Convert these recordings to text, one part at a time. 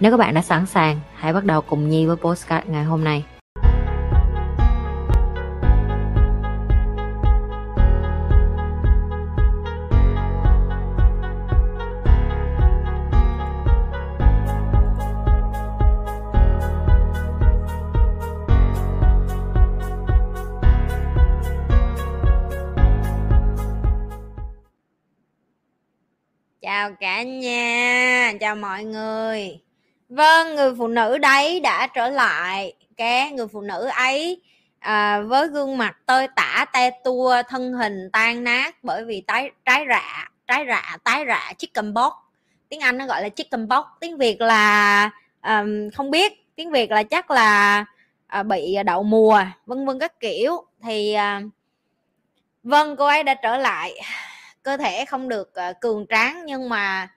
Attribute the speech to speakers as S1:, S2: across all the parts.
S1: Nếu các bạn đã sẵn sàng, hãy bắt đầu cùng Nhi với postcard ngày hôm nay. Chào cả nhà, chào mọi người. Vâng, người phụ nữ đấy đã trở lại. Cái người phụ nữ ấy à, với gương mặt tơi tả te tua, thân hình tan nát bởi vì tái trái rạ, trái rạ, tái rạ chicken box. Tiếng Anh nó gọi là chicken box. Tiếng Việt là um, không biết, tiếng Việt là chắc là uh, bị đậu mùa, vân vân các kiểu. Thì uh, vâng cô ấy đã trở lại. Cơ thể không được uh, cường tráng nhưng mà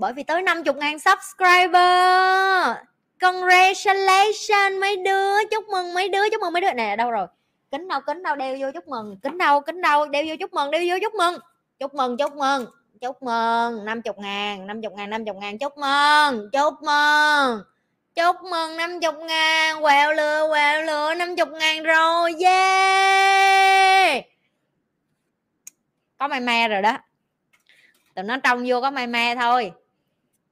S1: bởi vì tới 50 ngàn subscriber. Congratulations, mấy đứa, chúc mừng mấy đứa, chúc mừng mấy đứa. Nè, đâu rồi? Kính đâu kính đâu, đeo vô chúc mừng. Kính đâu kính đâu, đeo vô chúc mừng, đeo vô chúc mừng. Chúc mừng chúc mừng chúc mừng. 50 ngàn 50 ngàn 50 ngàn, chúc mừng chúc mừng. Chúc mừng 50 ngàn, quẹo lừa quẹo lừa 50 ngàn rồi, yeah. Có mày me rồi đó. Tụi nó trông vô có mày me thôi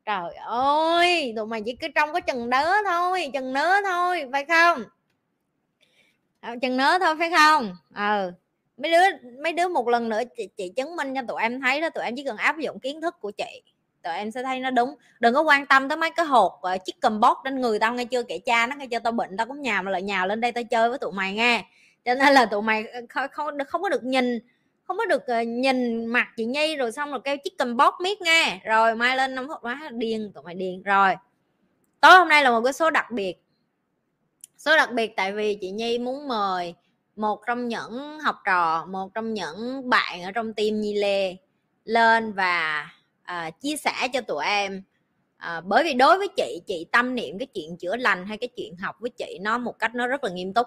S1: trời ơi tụi mày chỉ cứ trong có chừng nớ thôi chừng nớ thôi phải không? Ờ, chừng nớ thôi phải không? Ờ mấy đứa mấy đứa một lần nữa chị, chị chứng minh cho tụi em thấy đó tụi em chỉ cần áp dụng kiến thức của chị tụi em sẽ thấy nó đúng. Đừng có quan tâm tới mấy cái hột uh, cầm bót trên người tao nghe chưa kẻ cha nó nghe chưa tao bệnh tao cũng nhà mà lại nhào lên đây tao chơi với tụi mày nghe. Cho nên là tụi mày ờ, không không, không có được nhìn không có được uh, nhìn mặt chị nhi rồi xong rồi kêu chicken bóp miết nghe. Rồi mai lên năm phút quá điên tụi mày điên. Rồi tối hôm nay là một cái số đặc biệt. Số đặc biệt tại vì chị nhi muốn mời một trong những học trò một trong những bạn ở trong team nhi lê lên và uh, chia sẻ cho tụi em. À, bởi vì đối với chị chị tâm niệm cái chuyện chữa lành hay cái chuyện học với chị nó một cách nó rất là nghiêm túc.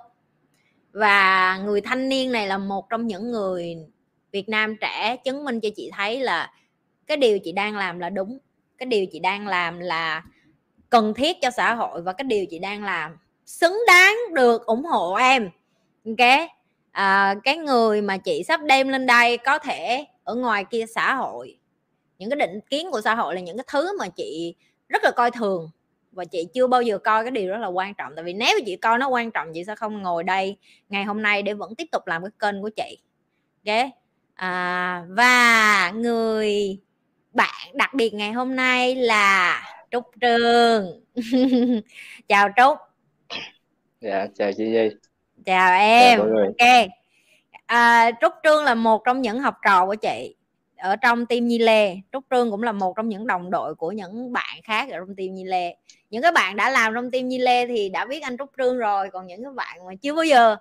S1: Và người thanh niên này là một trong những người Việt Nam trẻ chứng minh cho chị thấy là cái điều chị đang làm là đúng cái điều chị đang làm là cần thiết cho xã hội và cái điều chị đang làm xứng đáng được ủng hộ em. Ok? À, cái người mà chị sắp đem lên đây có thể ở ngoài kia xã hội những cái định kiến của xã hội là những cái thứ mà chị rất là coi thường và chị chưa bao giờ coi cái điều rất là quan trọng. Tại vì nếu chị coi nó quan trọng chị sẽ không ngồi đây ngày hôm nay để vẫn tiếp tục làm cái kênh của chị. Ok? À, và người bạn đặc biệt ngày hôm nay là trúc trường. Chào trúc.
S2: Dạ chào chị Nhi
S1: chào em. chào ok. À, trúc trương là một trong những học trò của chị ở trong team Nhi Lê. Trúc Trương cũng là một trong những đồng đội của những bạn khác ở trong team Nhi Lê. Những cái bạn đã làm trong team Nhi Lê thì đã biết anh Trúc Trương rồi còn những cái bạn mà chưa bao giờ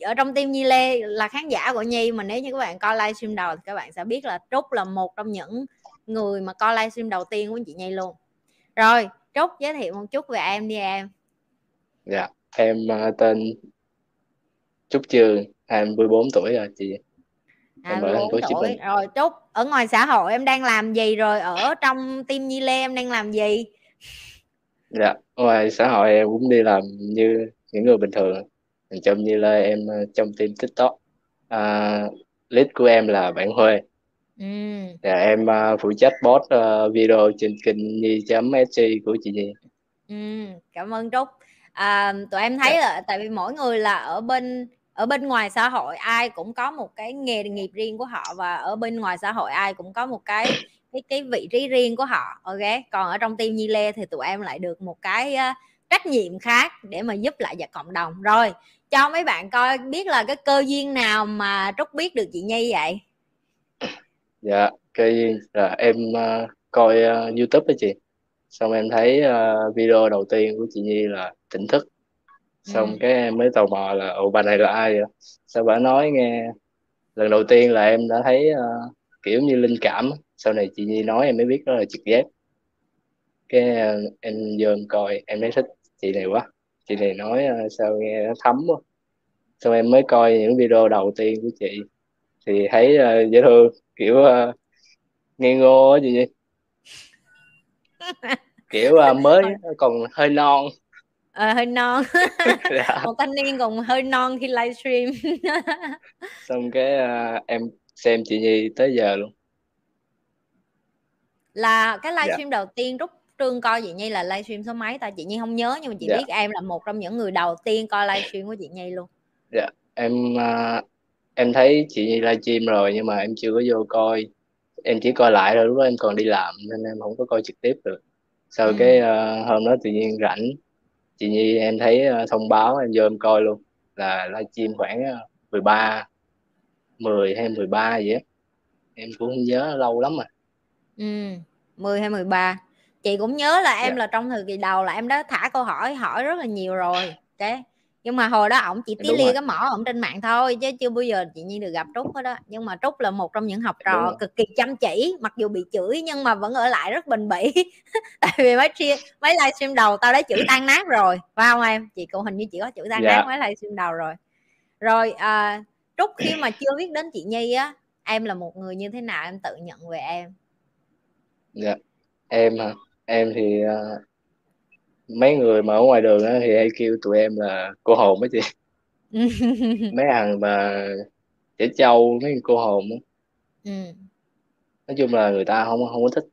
S1: ở trong team Nhi Lê là khán giả của Nhi mà nếu như các bạn coi livestream đầu thì các bạn sẽ biết là Trúc là một trong những người mà coi livestream đầu tiên của chị Nhi luôn. Rồi Trúc giới thiệu một chút về em đi em.
S2: Dạ em uh, tên Trúc Trường 24 tuổi rồi chị.
S1: Em ở thành phố Hồ Chí Minh. Rồi Trúc ở ngoài xã hội em đang làm gì rồi? Ở trong team Nhi Lê em đang làm gì?
S2: Dạ ngoài xã hội em cũng đi làm như những người bình thường trong như là em ờ, trong team tiktok à, lead của em là bạn huê. Ừ. Dạ, em uh, phụ trách post uh, video trên kênh nhi.sg của chị nhi.
S1: Ừ, cảm ơn trúc. À, tụi em thấy dạ. là tại vì mỗi người là ở bên ở bên ngoài xã hội ai cũng có một cái nghề nghiệp riêng của họ và ở bên ngoài xã hội ai cũng có một cái cái cái vị trí riêng của họ ok? Còn ở trong team nhi lê thì tụi em lại được một cái uh, trách nhiệm khác để mà giúp lại cho cộng đồng. Rồi cho mấy bạn coi biết là cái cơ duyên nào mà trúc biết được chị nhi vậy?
S2: Dạ cơ duyên là em uh, coi uh, youtube đó chị. Xong em thấy uh, video đầu tiên của chị Nhi là tỉnh thức. Xong
S1: ừ.
S2: cái em mới tò mò là ồ bà này là ai vậy? Sao bà nói nghe lần đầu tiên là em đã thấy uh, kiểu như linh cảm sau này chị Nhi nói em mới biết đó là trực giác. Cái uh, em vô em coi em thấy thích chị này quá chị này nói uh, sao nghe nó thấm quá xong em mới coi những video đầu tiên của chị thì thấy uh, dễ thương kiểu uh, nghe ngô á chị Nhi kiểu uh, mới còn hơi non
S1: à, hơi non dạ. một thanh niên còn hơi non khi livestream
S2: xong cái uh, em xem chị Nhi tới giờ luôn
S1: là cái dạ. livestream dạ. đầu tiên rút trương coi chị Nhi là livestream số mấy ta? Chị Nhi không nhớ nhưng mà chị dạ. biết em là một trong những người đầu tiên coi livestream của chị Nhi luôn.
S2: Dạ em uh, em thấy chị Nhi livestream rồi nhưng mà em chưa có vô coi. Em chỉ coi lại rồi lúc đó em còn đi làm nên em không có coi trực tiếp được. Sau ừ. cái uh, hôm đó tự nhiên rảnh chị Nhi em thấy uh, thông báo em vô em coi luôn là livestream khoảng uh, 13 10 hay 13 gì á. Em cũng không nhớ lâu lắm rồi.
S1: Ừ 10 hay 13 chị cũng nhớ là em yeah. Dạ. là trong thời kỳ đầu là em đã thả câu hỏi hỏi rất là nhiều rồi cái nhưng mà hồi đó ổng chỉ tí lia cái mỏ ổng trên mạng thôi chứ chưa bao giờ chị Nhi được gặp Trúc hết đó nhưng mà Trúc là một trong những học trò cực kỳ chăm chỉ mặc dù bị chửi nhưng mà vẫn ở lại rất bình bỉ. Tại vì mấy chia mấy livestream đầu tao đã chửi tan nát rồi phải không em? Chị cũng hình như chị có chửi tan dạ. nát mấy livestream đầu rồi. Rồi à, Trúc khi mà chưa biết đến chị Nhi á em là một người như thế nào em tự nhận về em?
S2: Dạ em hả em thì uh, mấy người mà ở ngoài đường á thì hay kêu tụi em là cô hồn á chị mấy thằng mà trẻ trâu mấy cô hồn á ừ. nói chung là người ta không không có thích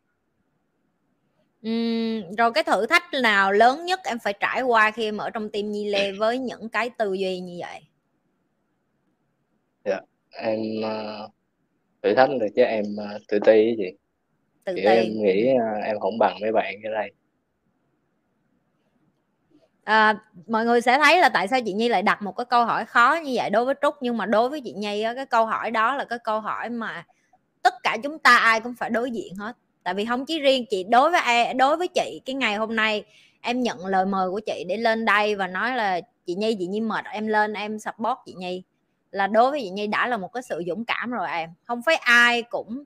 S1: Ừm, rồi cái thử thách nào lớn nhất em phải trải qua khi em ở trong team Nhi Lê với những cái tư duy như vậy?
S2: dạ em uh, thử thách là chứ em uh, tự ti chị
S1: Tự
S2: kiểu em
S1: ti.
S2: nghĩ uh, em không bằng mấy bạn ở đây.
S1: À, mọi người sẽ thấy là tại sao chị Nhi lại đặt một cái câu hỏi khó như vậy đối với Trúc nhưng mà đối với chị Nhi á, cái câu hỏi đó là cái câu hỏi mà tất cả chúng ta ai cũng phải đối diện hết. Tại vì không chỉ riêng chị đối với ai đối với chị cái ngày hôm nay em nhận lời mời của chị để lên đây và nói là chị Nhi chị Nhi mệt em lên em support chị Nhi. Là đối với chị Nhi đã là một cái sự dũng cảm rồi em. Không phải ai cũng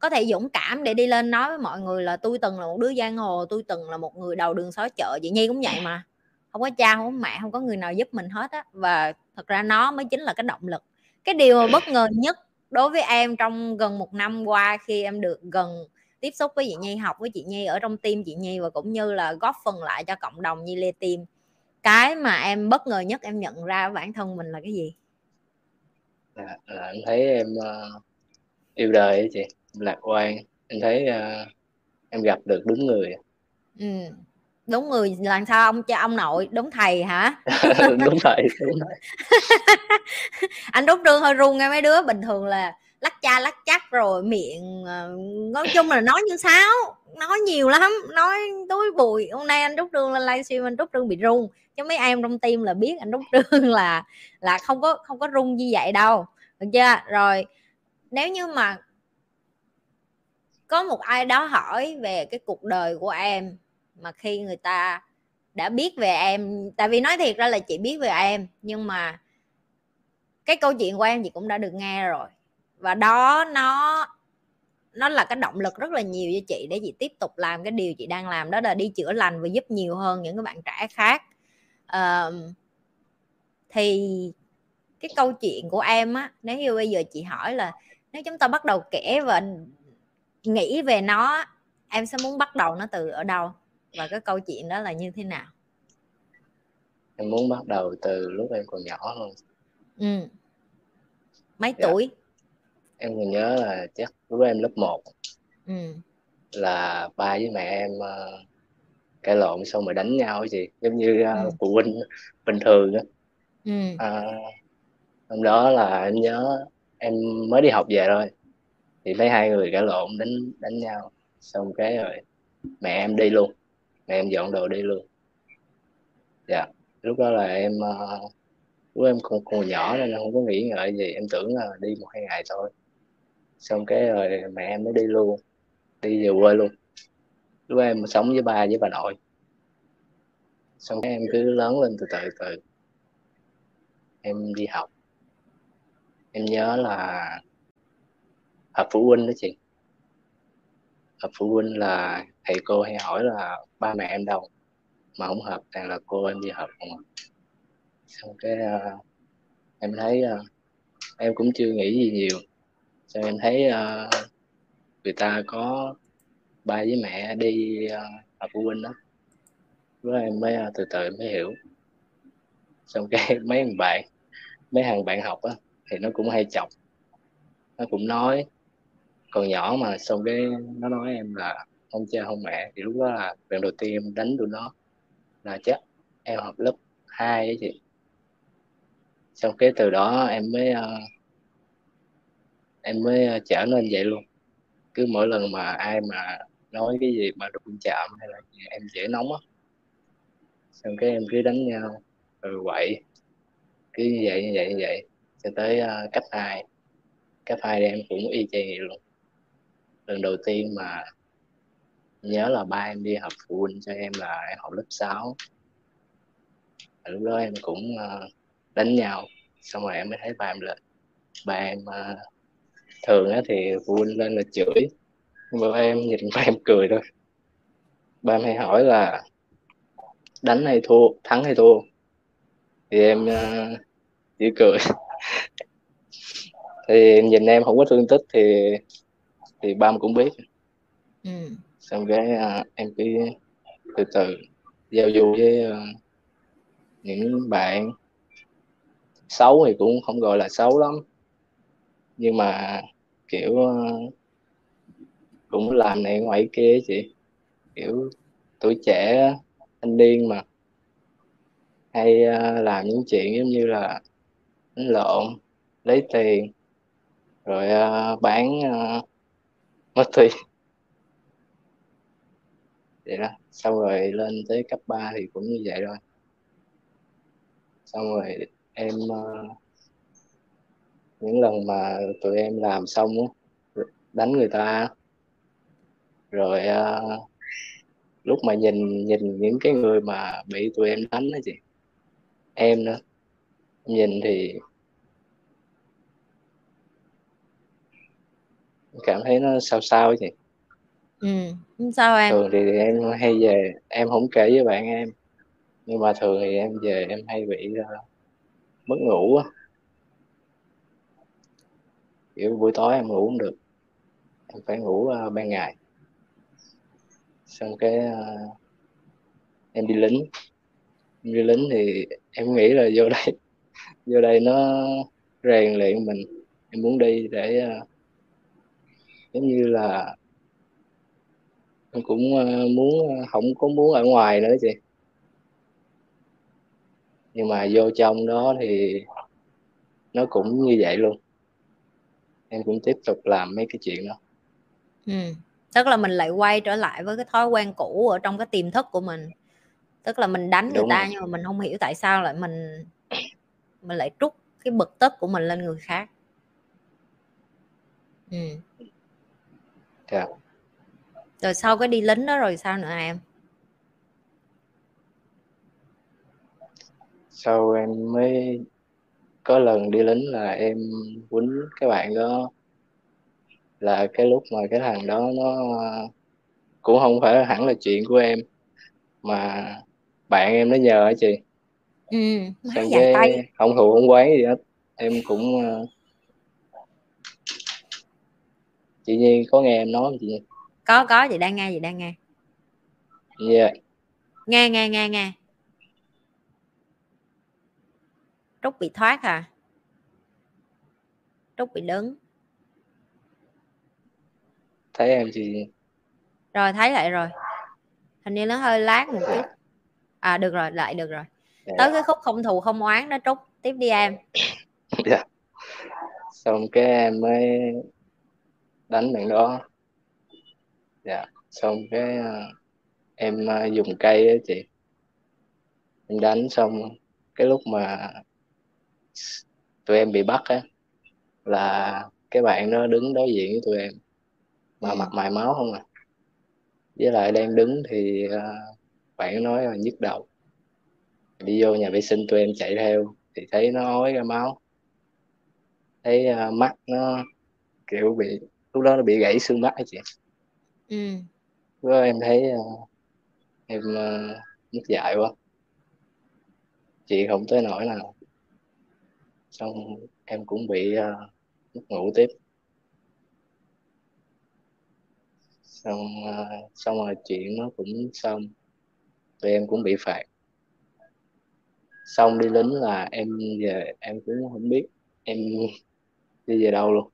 S1: có thể dũng cảm để đi lên nói với mọi người là tôi từng là một đứa giang hồ tôi từng là một người đầu đường xó chợ chị Nhi cũng vậy mà. Không có cha không có mẹ không có người nào giúp mình hết á. Và thật ra nó mới chính là cái động lực. Cái điều mà bất ngờ nhất đối với em trong gần một năm qua khi em được gần tiếp xúc với chị Nhi học với chị Nhi ở trong team chị Nhi và cũng như là góp phần lại cho cộng đồng Nhi Lê Team cái mà em bất ngờ nhất em nhận ra bản thân mình là cái gì?
S2: À, là, là em thấy em uh, yêu đời ấy chị lạc quan em thấy uh, em gặp được đúng người.
S1: Ừ đúng người làm sao ông cha ông nội đúng thầy hả?
S2: Đúng thầy đúng thầy.
S1: Anh đúc trương hơi run nghe mấy đứa bình thường là lắc cha lắc chắc rồi miệng ờ, nói chung là nói như sáo nói nhiều lắm nói túi bùi hôm nay anh đúc trương lên livestream anh đúc trương bị run chứ mấy em trong tim là biết anh đúc trương là là không có không có run như vậy đâu được chưa? Rồi nếu như mà có một ai đó hỏi về cái cuộc đời của em mà khi người ta đã biết về em tại vì nói thiệt ra là chị biết về em nhưng mà cái câu chuyện của em chị cũng đã được nghe rồi. Và đó nó nó là cái động lực rất là nhiều cho chị để chị tiếp tục làm cái điều chị đang làm đó là đi chữa lành và giúp nhiều hơn những cái bạn trẻ khác. Uh, thì cái câu chuyện của em á nếu như bây giờ chị hỏi là nếu chúng ta bắt đầu kể và nghĩ về nó em sẽ muốn bắt đầu nó từ ở đâu? Và cái câu chuyện đó là như thế nào?
S2: Em muốn bắt đầu từ lúc em còn nhỏ hơn
S1: ừ. Mấy dạ. tuổi?
S2: Em còn nhớ là chắc lúc em lớp 1 ừ. là ba với mẹ em uh, cãi lộn xong rồi đánh nhau gì giống như uh, ừ. phụ huynh bình thường á. Ừ. uh, hôm đó là em nhớ em mới đi học về thôi thì thấy hai người cãi lộn đánh đánh nhau. Xong cái rồi mẹ em đi luôn. Mẹ em dọn đồ đi luôn. Dạ lúc đó là em uh, lúc em còn còn nhỏ nên không có nghĩ ngợi gì. Em tưởng là đi một hai ngày thôi. Xong cái rồi mẹ em mới đi luôn. Đi về quê luôn. Lúc em sống với ba với bà nội. Xong em cứ lớn lên từ từ từ. Em đi học. Em nhớ là à, phụ huynh đó chị. À, phụ huynh là thầy cô hay hỏi là ba mẹ em đâu? Mà không hợp toàn là cô em đi hợp, không à. xong cái uh, em thấy uh, em cũng chưa nghĩ gì nhiều. Xong em thấy uh, người ta có ba với mẹ đi uh, họp phụ huynh đó. Với em mới uh, từ từ mới hiểu. Xong cái mấy thằng bạn mấy thằng bạn học á thì nó cũng hay chọc. Nó cũng nói còn nhỏ mà xong cái nó nói em là không cha không mẹ. Thì lúc đó là lần đầu tiên em đánh tụi nó. Là chắc em học lớp 2 ấy chị. Xong cái từ đó em mới uh, em mới uh, trở nên vậy luôn. Cứ mỗi lần mà ai mà nói cái gì mà đụng chạm hay là gì, em dễ nóng á xong cái em cứ đánh nhau rồi quậy. Cứ như vậy như vậy như vậy cho tới uh, cấp 2 cấp 2 em cũng y chang vậy luôn lần đầu tiên mà nhớ là ba em đi học phụ huynh cho em là em học lớp 6 lúc đó em cũng uh, đánh nhau xong rồi em mới thấy ba em lên ba em uh, thường á thì phụ huynh lên là chửi nhưng mà em nhìn ba em cười thôi. Ba em hay hỏi là đánh hay thua thắng hay thua? Thì em uh, chỉ cười. Thì nhìn em không có thương tích thì thì ba cũng biết. Ừ. xong cái uh, em cứ từ từ giao du với uh, những bạn xấu thì cũng không gọi là xấu lắm. Nhưng mà kiểu uh, cũng làm này ngoài kia chị. Kiểu tuổi trẻ thanh niên mà hay uh, làm những chuyện giống như là đánh lộn lấy tiền rồi uh, bán mất thi vậy đó. Xong rồi lên tới cấp 3 thì cũng như vậy thôi. Xong rồi em uh, những lần mà tụi em làm xong á đánh người ta rồi uh, lúc mà nhìn nhìn những cái người mà bị tụi em đánh đó chị em nữa nhìn thì cảm thấy nó sao sao chị
S1: ừ sao em.
S2: Thường thì em hay về em không kể với bạn em. Nhưng mà thường thì em về em hay bị uh, mất ngủ á. Kiểu buổi tối em ngủ không được. Em phải ngủ uh, ban ngày. Xong cái uh, em đi lính. Em đi lính thì em nghĩ là vô đây vô đây nó rèn luyện mình. Em muốn đi để uh, giống như là em cũng uh, muốn không có muốn ở ngoài nữa chị nhưng mà vô trong đó thì nó cũng như vậy luôn em cũng tiếp tục làm mấy cái chuyện đó
S1: ừ. tức là mình lại quay trở lại với cái thói quen cũ ở trong cái tiềm thức của mình tức là mình đánh người ta rồi. nhưng mà mình không hiểu tại sao lại mình mình lại trút cái bực tức của mình lên người khác ừ.
S2: Yeah. Dạ.
S1: rồi sau cái đi lính đó rồi sao nữa em
S2: sau em mới có lần đi lính là em quýnh cái bạn đó là cái lúc mà cái thằng đó nó cũng không phải hẳn là chuyện của em mà bạn em nó nhờ chị
S1: ừ
S2: xong cái tay. không thù không quán gì hết em cũng ờ, chị Nhi có nghe em nói không chị Nhi?
S1: Có có chị đang nghe chị đang nghe.
S2: Yeah.
S1: nghe nghe nghe nghe. Trúc bị thoát à Trúc bị đứng.
S2: Thấy em chị
S1: rồi thấy lại rồi. Hình như nó hơi lát một chút. À được rồi lại được rồi. Yeah. tới cái khúc không thù không oán đó Trúc. Tiếp đi em.
S2: Yeah. xong cái em mới đánh bạn đó. Dạ xong cái uh, em uh, dùng cây á chị. Em đánh xong cái lúc mà tụi em bị bắt á là cái bạn nó đứng đối diện với tụi em mà ừ. mặt mày máu không à. Với lại đang đứng thì uh, bạn nói là nhức đầu. Đi vô nhà vệ sinh tụi em chạy theo thì thấy nó ói ra máu. Thấy mắt nó kiểu bị lúc đó nó bị gãy xương mắt chị.
S1: Ừ.
S2: lúc đó em thấy uh, em uh, nhức dại quá. Chị không tới nỗi nào xong em cũng bị uh, mất ngủ tiếp. Xong uh, xong rồi chuyện nó cũng xong tụi em cũng bị phạt. Xong đi lính là em về em cũng không biết em đi về đâu luôn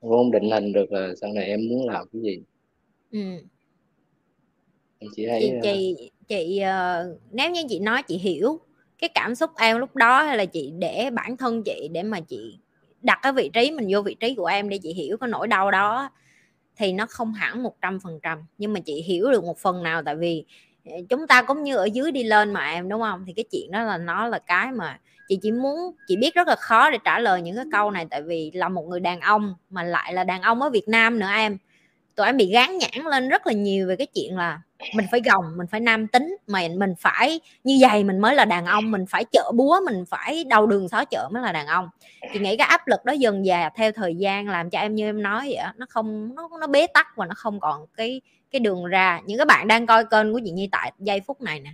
S2: em không định hình được là sau này em muốn làm cái gì?
S1: Ừ.
S2: em chỉ thấy
S1: chị chị chị uh, nếu như chị nói chị hiểu cái cảm xúc em lúc đó hay là chị để bản thân chị để mà chị đặt cái vị trí mình vô vị trí của em để chị hiểu cái nỗi đau đó thì nó không hẳn một trăm phần trăm. Nhưng mà chị hiểu được một phần nào tại vì ờ, chúng ta cũng như ở dưới đi lên mà em đúng không? Thì cái chuyện đó là nó là cái mà chị chỉ muốn, chị biết rất là khó để trả lời những cái câu này tại vì là một người đàn ông mà lại là đàn ông ở Việt Nam nữa em. Tụi em bị gán nhãn lên rất là nhiều về cái chuyện là mình phải gồng, mình phải nam tính, mà mình phải như vậy mình mới là đàn ông, mình phải chợ búa, mình phải đầu đường xó chợ mới là đàn ông. Chị nghĩ cái áp lực đó dần dà theo thời gian làm cho em như em nói vậy nó không, nó nó bế tắc và nó không còn cái cái đường ra. Những cái bạn đang coi kênh của chị Nhi tại giây phút này nè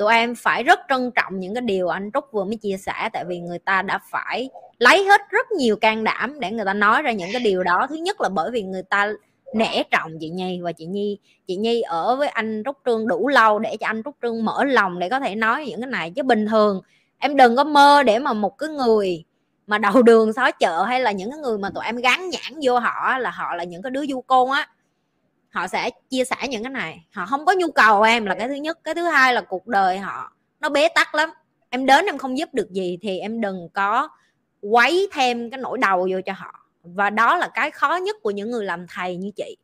S1: tụi em phải rất trân trọng những cái điều anh Trúc vừa mới chia sẻ, tại vì người ta đã phải lấy hết rất nhiều can đảm để người ta nói ra những cái điều đó. Thứ nhất là bởi vì người ta nể trọng chị Nhi và chị Nhi chị Nhi ở với anh Trúc Trương đủ lâu để cho anh Trúc Trương mở lòng để có thể nói những cái này. Chứ bình thường, em đừng có mơ để mà một cái người mà đầu đường xó chợ hay là những cái người mà tụi em gắn nhãn vô họ là họ là những cái đứa du côn á họ sẽ chia sẻ những cái này. Họ không có nhu cầu em là cái thứ nhất. Cái thứ hai là cuộc đời họ, nó bế tắc lắm. Em đến em không giúp được gì thì em đừng có quấy thêm cái nỗi đầu vô cho họ. Và đó là cái khó nhất của những người làm thầy như chị.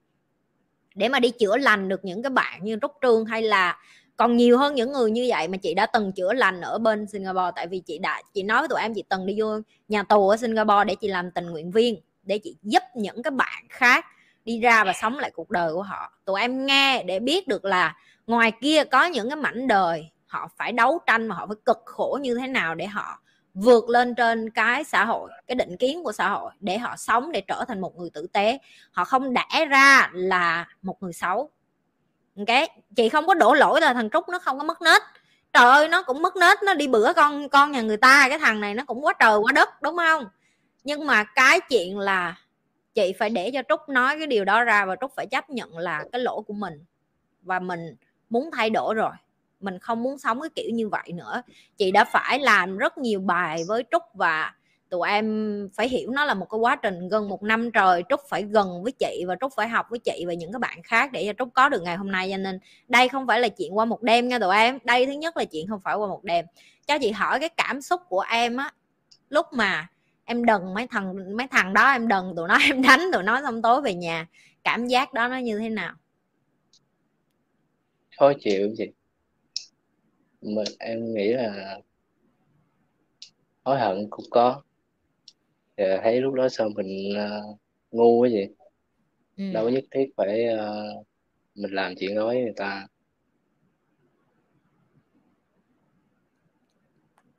S1: Để mà đi chữa lành được những cái bạn như rút trương hay là còn nhiều hơn những người như vậy mà chị đã từng chữa lành ở bên Singapore. Tại vì chị đã, chị nói với tụi em chị từng đi vô nhà tù ở Singapore để chị làm tình nguyện viên, để chị giúp những cái bạn khác đi ra và sống lại cuộc đời của họ. Tụi em nghe để biết được là ngoài kia có những cái mảnh đời, họ phải đấu tranh mà họ phải cực khổ như thế nào để họ vượt lên trên cái xã hội, cái định kiến của xã hội để họ sống, để trở thành một người tử tế. Họ không đẻ ra là một người xấu. Ok? Chị không có đổ lỗi là thằng trúc nó không có mất nết. Trời ơi, nó cũng mất nết, nó đi bữa con con nhà người ta, cái thằng này nó cũng quá trời, quá đất, đúng không? Nhưng mà cái chuyện là chị phải để cho trúc nói cái điều đó ra và trúc phải chấp nhận là cái lỗi của mình. Và mình muốn thay đổi rồi. Mình không muốn sống cái kiểu như vậy nữa. Chị đã phải làm rất nhiều bài với trúc và tụi em phải hiểu nó là một cái quá trình gần một năm trời. Trúc phải gần với chị và trúc phải học với chị và những cái bạn khác để cho trúc có được ngày hôm nay. Cho nên đây không phải là chuyện qua một đêm nha tụi em. Đây thứ nhất là chuyện không phải qua một đêm. Cho chị hỏi cái cảm xúc của em á, lúc mà em đần mấy thằng mấy thằng đó em đần tụi nó em đánh tụi nó xong tối về nhà. Cảm giác đó nó như thế nào?
S2: Khó chịu chị. Mình em nghĩ là hối hận cũng có. Thì thấy lúc đó sao mình uh, ngu quá vậy? Ừ. đâu nhất thiết phải uh, mình làm chuyện đó với người ta.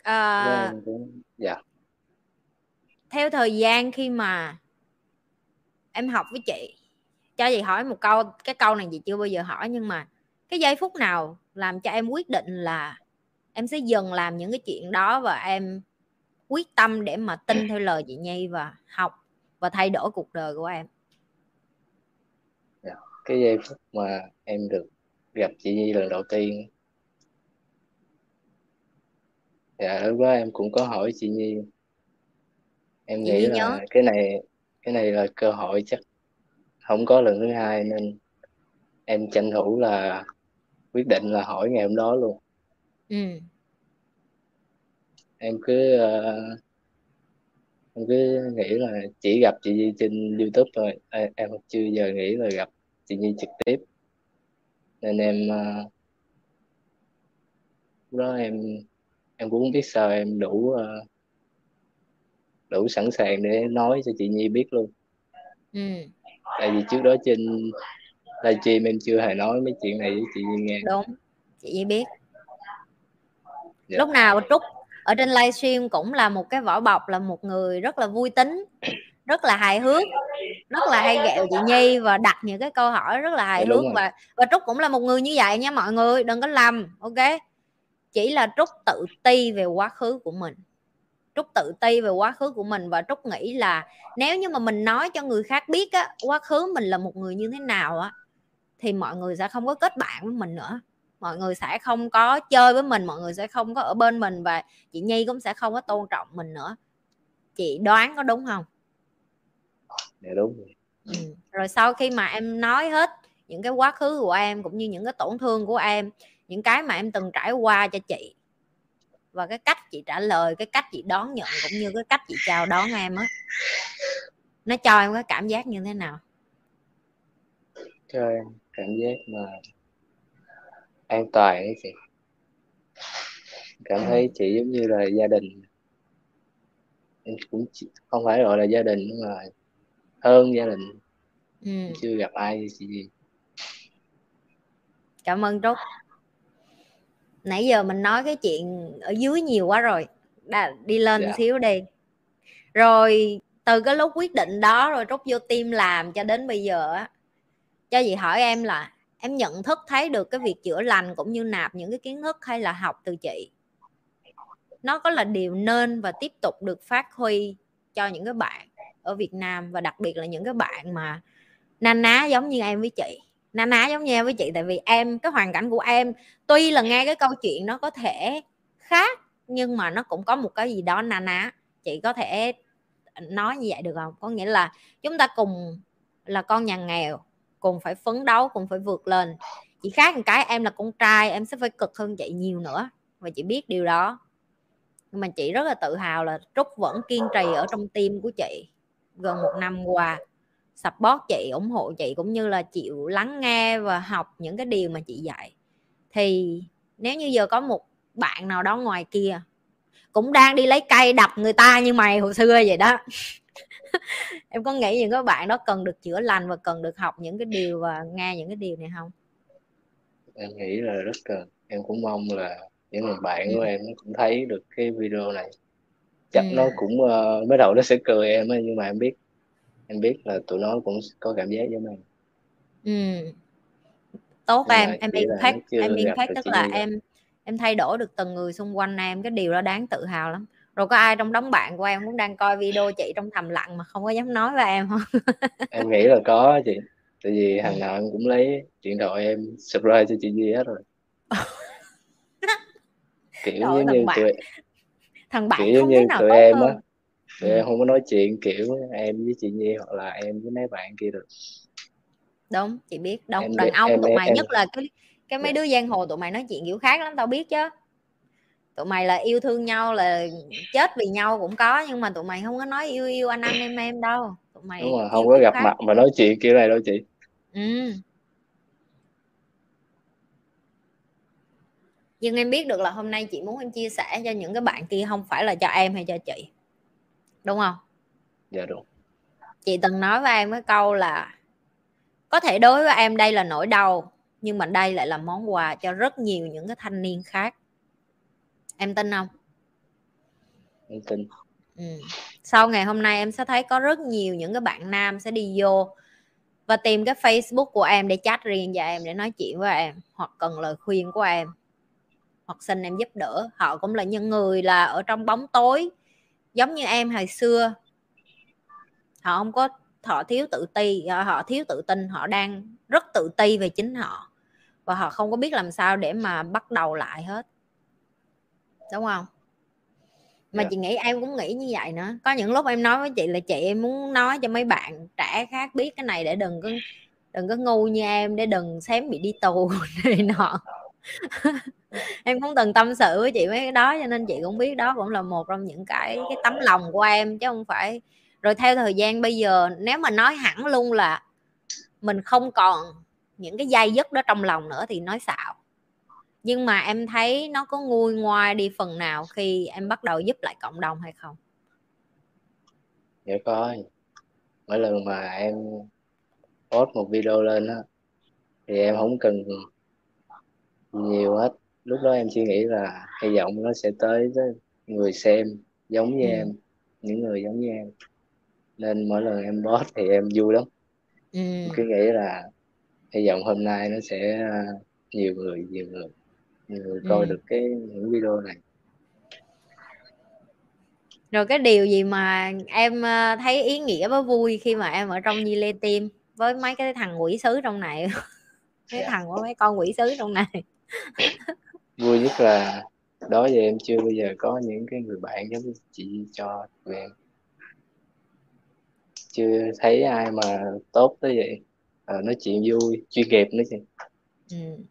S1: À, cũng... dạ theo thời gian khi mà em học với chị, cho chị hỏi một câu, cái câu này chị chưa bao giờ hỏi, nhưng mà cái giây phút nào làm cho em quyết định là em sẽ dần làm những cái chuyện đó và em quyết tâm để mà tin theo lời chị Nhi và học và thay đổi cuộc đời của em?
S2: Dạ, cái giây phút mà em được gặp chị Nhi lần đầu tiên dạ lúc đó em cũng có hỏi chị Nhi em chị nghĩ là nhớ. cái này cái này là cơ hội chắc không có lần thứ hai nên em tranh thủ là quyết định là hỏi ngày hôm đó luôn ừ. em cứ uh, em cứ nghĩ là chỉ gặp chị Nhi trên YouTube thôi em, em chưa giờ nghĩ là gặp chị Nhi trực tiếp nên em lúc đó em em cũng không biết sao em đủ uh, đủ sẵn sàng để nói cho chị Nhi biết luôn. Ừ. tại vì trước đó trên livestream em chưa hề nói mấy chuyện này với chị Nhi nghe.
S1: Đúng. Chị Nhi biết. Dạ. lúc nào Trúc ở trên livestream cũng là một cái vỏ bọc là một người rất là vui tính rất là hài hước rất là hay ghẹo chị Nhi và đặt những cái câu hỏi rất là hài dạ, hước và và Trúc cũng là một người như vậy nha mọi người đừng có lầm ok? Chỉ là Trúc tự ti về quá khứ của mình Trúc tự ti về quá khứ của mình và Trúc nghĩ là nếu như mà mình nói cho người khác biết á quá khứ mình là một người như thế nào á thì mọi người sẽ không có kết bạn với mình nữa. Mọi người sẽ không có chơi với mình mọi người sẽ không có ở bên mình và chị Nhi cũng sẽ không có tôn trọng mình nữa. Chị đoán có đúng không?
S2: Dạ đúng
S1: ừ. rồi sau khi mà em nói hết những cái quá khứ của em cũng như những cái tổn thương của em những cái mà em từng trải qua cho chị và cái cách chị trả lời cái cách chị đón nhận cũng như cái cách chị chào đón em á nó cho em cái cảm giác như thế nào?
S2: Cho em cảm giác mà an toàn ấy chị. Cảm thấy chị giống như là gia đình. Em cũng không phải gọi là gia đình nhưng mà hơn gia đình. Ừ. chưa gặp ai gì
S1: cảm ơn trúc nãy giờ mình nói cái chuyện ở dưới nhiều quá rồi. Đã đi lên dạ. xíu đi. Rồi từ cái lúc quyết định đó rồi trúc vô tim làm cho đến bây giờ á cho chị hỏi em là em nhận thức thấy được cái việc chữa lành cũng như nạp những cái kiến thức hay là học từ chị? Nó có là điều nên và tiếp tục được phát huy cho những cái bạn ở Việt Nam và đặc biệt là những cái bạn mà na ná giống như em với chị na ná giống nhau với chị, tại vì em, cái hoàn cảnh của em, tuy là nghe cái câu chuyện nó có thể khác, nhưng mà nó cũng có một cái gì đó na ná. Chị có thể nói như vậy được không? Có nghĩa là chúng ta cùng là con nhà nghèo, cùng phải phấn đấu, cùng phải vượt lên. Chỉ khác một cái, em là con trai, em sẽ phải cực hơn chị nhiều nữa, và chị biết điều đó. Nhưng mà chị rất là tự hào là trúc vẫn kiên trì ở trong tim của chị gần một năm qua support chị ủng hộ chị cũng như là chịu lắng nghe và học những cái điều mà chị dạy thì nếu như giờ có một bạn nào đó ngoài kia cũng đang đi lấy cây đập người ta như mày hồi xưa vậy đó em có nghĩ những các bạn đó cần được chữa lành và cần được học những cái điều và nghe những cái điều này không
S2: em nghĩ là rất cần em cũng mong là những người bạn của ừ. em cũng thấy được cái video này chắc ừ. nó cũng uh, mới đầu nó sẽ cười em ấy, nhưng mà em biết em biết là tụi nó cũng có cảm giác giống em.
S1: Ừ. tốt nhưng em em impact em impact tức là em em thay đổi được từng người xung quanh em cái điều đó đáng tự hào lắm. Rồi có ai trong đống bạn của em cũng đang coi video chị trong thầm lặng mà không có dám nói với em không?
S2: Em nghĩ là có chị tại vì hàng nào em cũng lấy điện thoại em subscribe cho chị gì hết rồi. Kiểu Trời giống như bạn. tụi
S1: thằng bạn
S2: kiểu
S1: không
S2: như
S1: nào
S2: tụi em á tụi em không có nói chuyện kiểu em với chị Nhi hoặc là em với mấy bạn kia được.
S1: Đúng chị biết. Đúng em, đàn ông em, tụi em, mày em, nhất là cái cái mấy dạ. đứa giang hồ tụi mày nói chuyện kiểu khác lắm tao biết chứ. Tụi mày là yêu thương nhau là chết vì nhau cũng có nhưng mà tụi mày không có nói yêu yêu anh anh em em đâu. Tụi mày
S2: đúng rồi không có gặp khác. mặt mà nói chuyện kiểu này đâu chị.
S1: Ừ. Nhưng em biết được là hôm nay chị muốn em chia sẻ cho những cái bạn kia không phải là cho em hay cho chị đúng không?
S2: Dạ đúng.
S1: Chị từng nói với em cái câu là có thể đối với em đây là nỗi đau nhưng mà đây lại là món quà cho rất nhiều những cái thanh niên khác. Em tin không?
S2: Em tin.
S1: Ừ. sau ngày hôm nay em sẽ thấy có rất nhiều những cái bạn nam sẽ đi vô và tìm cái facebook của em để chat riêng cho em để nói chuyện với em hoặc cần lời khuyên của em hoặc xin em giúp đỡ. Họ cũng là những người là ở trong bóng tối giống như em hồi xưa họ không có họ thiếu tự ti họ thiếu tự tin họ đang rất tự ti về chính họ và họ không có biết làm sao để mà bắt đầu lại hết đúng không mà yeah. Dạ. chị nghĩ em cũng nghĩ như vậy nữa có những lúc em nói với chị là chị em muốn nói cho mấy bạn trẻ khác biết cái này để đừng có đừng có ngu như em để đừng xém bị đi tù này nọ em cũng từng tâm sự với chị mấy cái đó, cho nên chị cũng biết đó cũng là một trong những cái cái tấm lòng của em, chứ không phải. Rồi theo thời gian bây giờ, nếu mà nói hẳn luôn là mình không còn những cái dây dứt đó trong lòng nữa thì nói xạo. Nhưng mà em thấy nó có nguôi ngoai đi phần nào khi em bắt đầu giúp lại cộng đồng hay không?
S2: Dạ coi, mỗi lần mà em post một video lên á, thì em không cần nhiều hết lúc đó em suy nghĩ là hy vọng nó sẽ tới với người xem giống như ừ. em những người giống như em nên mỗi lần em post thì em vui lắm ừ. cứ nghĩ là hy vọng hôm nay nó sẽ à, nhiều người nhiều người nhiều người coi ừ. được cái những video này
S1: rồi cái điều gì mà em à, thấy ý nghĩa và vui khi mà em ở trong Nhi Lê Team với mấy cái thằng quỷ sứ trong này mấy dạ. thằng với mấy con quỷ sứ trong này
S2: vui nhất là đó giờ em chưa bao giờ có những cái người bạn giống như chị cho tụi em. Chưa thấy ai mà tốt tới vậy. À, nói chuyện vui chuyên nghiệp nữa chị ừ.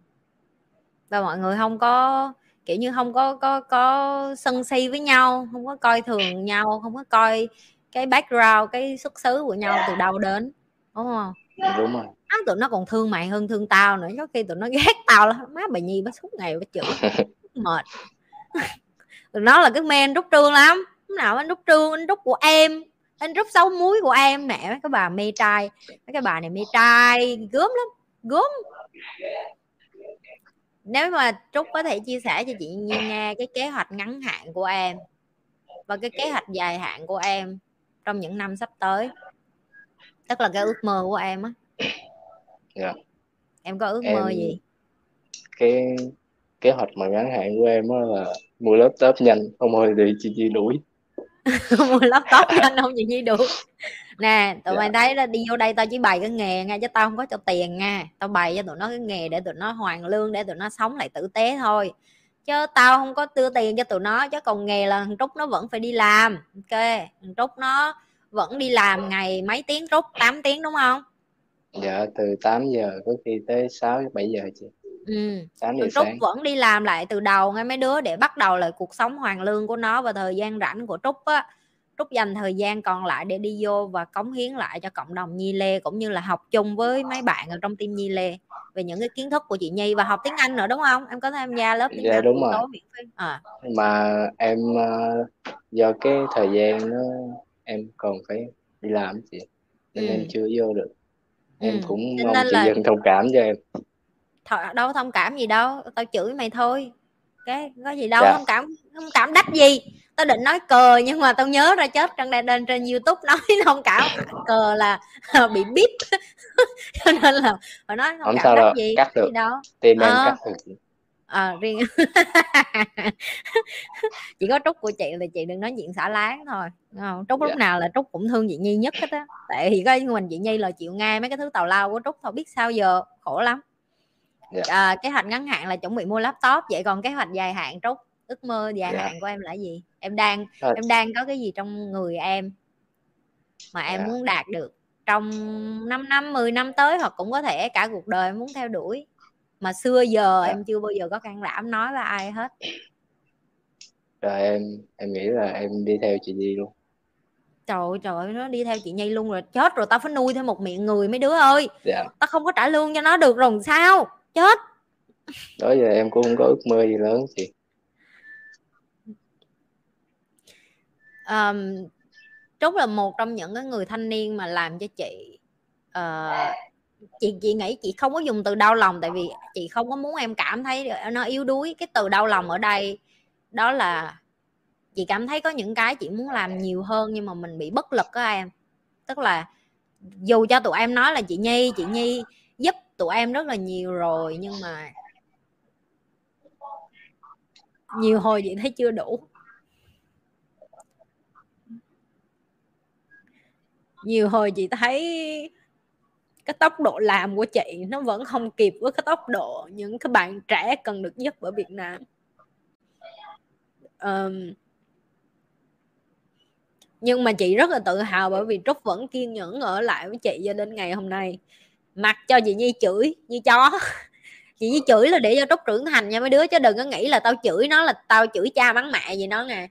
S1: và mọi người không có kiểu như không có có có sân si với nhau không có coi thường nhau không có coi cái background cái xuất xứ của nhau từ đâu đến đúng không?
S2: Đúng rồi
S1: á tụi nó còn thương mày hơn thương tao nữa có khi tụi nó ghét tao lắm. Má bà nhi bắt suốt ngày bắt chửi mệt. Tụi nó là cái men rút trương lắm. Lúc nào anh rút trương anh rút của em anh rút sâu muối của em. Mẹ mấy cái bà mê trai mấy cái bà này mê trai gớm lắm gớm. Nếu mà trúc có thể chia sẻ cho chị Nhi nghe cái kế hoạch ngắn hạn của em và cái kế hoạch dài hạn của em trong những năm sắp tới tức là cái ước mơ của em á
S2: dạ.
S1: em có ước em, mơ gì?
S2: cái kế hoạch mà ngắn hạn của em á là mua laptop nhanh. Không thôi thì chị Nhi đuổi.
S1: Mua laptop nhanh không chị Nhi đuổi. Nè tụi dạ. mày thấy là đi vô đây tao chỉ bày cái nghề nha chứ tao không có cho tiền nha. Tao bày cho tụi nó cái nghề để tụi nó hoàn lương để tụi nó sống lại tử tế thôi. Chứ tao không có đưa tiền cho tụi nó chứ còn nghề là thằng trúc nó vẫn phải đi làm. Ok thằng trúc nó vẫn đi làm ngày mấy tiếng trúc? 8 tiếng đúng không
S2: dạ từ 8 giờ có khi tới 6 7 giờ chị
S1: ừ. 8 giờ Trúc sáng. vẫn đi làm lại từ đầu ngay mấy đứa để bắt đầu lại cuộc sống hoàn lương của nó và thời gian rảnh của Trúc á Trúc dành thời gian còn lại để đi vô và cống hiến lại cho cộng đồng Nhi Lê cũng như là học chung với mấy bạn ở trong team Nhi Lê về những cái kiến thức của chị Nhi và học tiếng Anh nữa đúng không? Em có tham gia lớp tiếng
S2: dạ,
S1: Anh
S2: đúng rồi. tối miễn phí. À. Mà em uh, do cái thời gian nó em còn phải đi làm chị nên ừ. em chưa vô được em ừ. cũng Cho mong chị là... dân thông cảm cho em.
S1: Th- đâu thông cảm gì đâu tao chửi mày thôi. Cái có gì đâu dạ. thông cảm thông cảm đắt gì? Tao định nói cờ nhưng mà tao nhớ ra chết trong đây lên trên youtube nói thông cảm. Cờ là bị bíp cho nên là phải nói
S2: không, không sao đâu gì cắt được gì đâu. Tiền em ờ. cắt được
S1: à, riêng chỉ có trúc của chị là chị đừng nói chuyện xả láng thôi không? trúc lúc dạ. nào là trúc cũng thương chị nhi nhất hết á tại thì có mình chị nhi là chịu ngay mấy cái thứ tào lao của trúc thôi biết sao giờ khổ lắm dạ. à, kế hoạch ngắn hạn là chuẩn bị mua laptop vậy còn kế hoạch dài hạn trúc ước mơ dài dạ. hạn của em là gì em đang à. em đang có cái gì trong người em mà em dạ. muốn đạt được trong 5 năm 10 năm tới hoặc cũng có thể cả cuộc đời em muốn theo đuổi mà xưa giờ à. em chưa bao giờ có can đảm nói với ai hết.
S2: Rồi em em nghĩ là em đi theo chị Nhi luôn.
S1: Trời ơi trời ơi nó đi theo chị Nhi luôn rồi. Chết rồi tao phải nuôi thêm một miệng người mấy đứa ơi. Dạ. tao không có trả lương cho nó được rồi sao? Chết.
S2: Đó giờ em cũng không có ước mơ gì lớn chị.
S1: Um, Trúc là một trong những cái người thanh niên mà làm cho chị uh, chị chị nghĩ chị không có dùng từ đau lòng, tại vì chị không có muốn em cảm thấy nó yếu đuối. Cái từ đau lòng ở đây, đó là chị cảm thấy có những cái chị muốn làm nhiều hơn nhưng mà mình bị bất lực á em. Tức là dù cho tụi em nói là chị nhi chị nhi giúp tụi em rất là nhiều rồi nhưng mà nhiều hồi chị thấy chưa đủ. Nhiều hồi chị thấy cái tốc độ làm của chị nó vẫn không kịp với cái tốc độ những cái bạn trẻ cần được giúp ở Việt Nam. Um, nhưng mà chị rất là tự hào bởi vì Trúc vẫn kiên nhẫn ở lại với chị cho đến ngày hôm nay. Mặc cho chị Nhi chửi như chó. Chị Nhi chửi là để cho Trúc trưởng thành nha mấy đứa chứ đừng có nghĩ là tao chửi nó là tao chửi cha mắng mẹ gì nó nè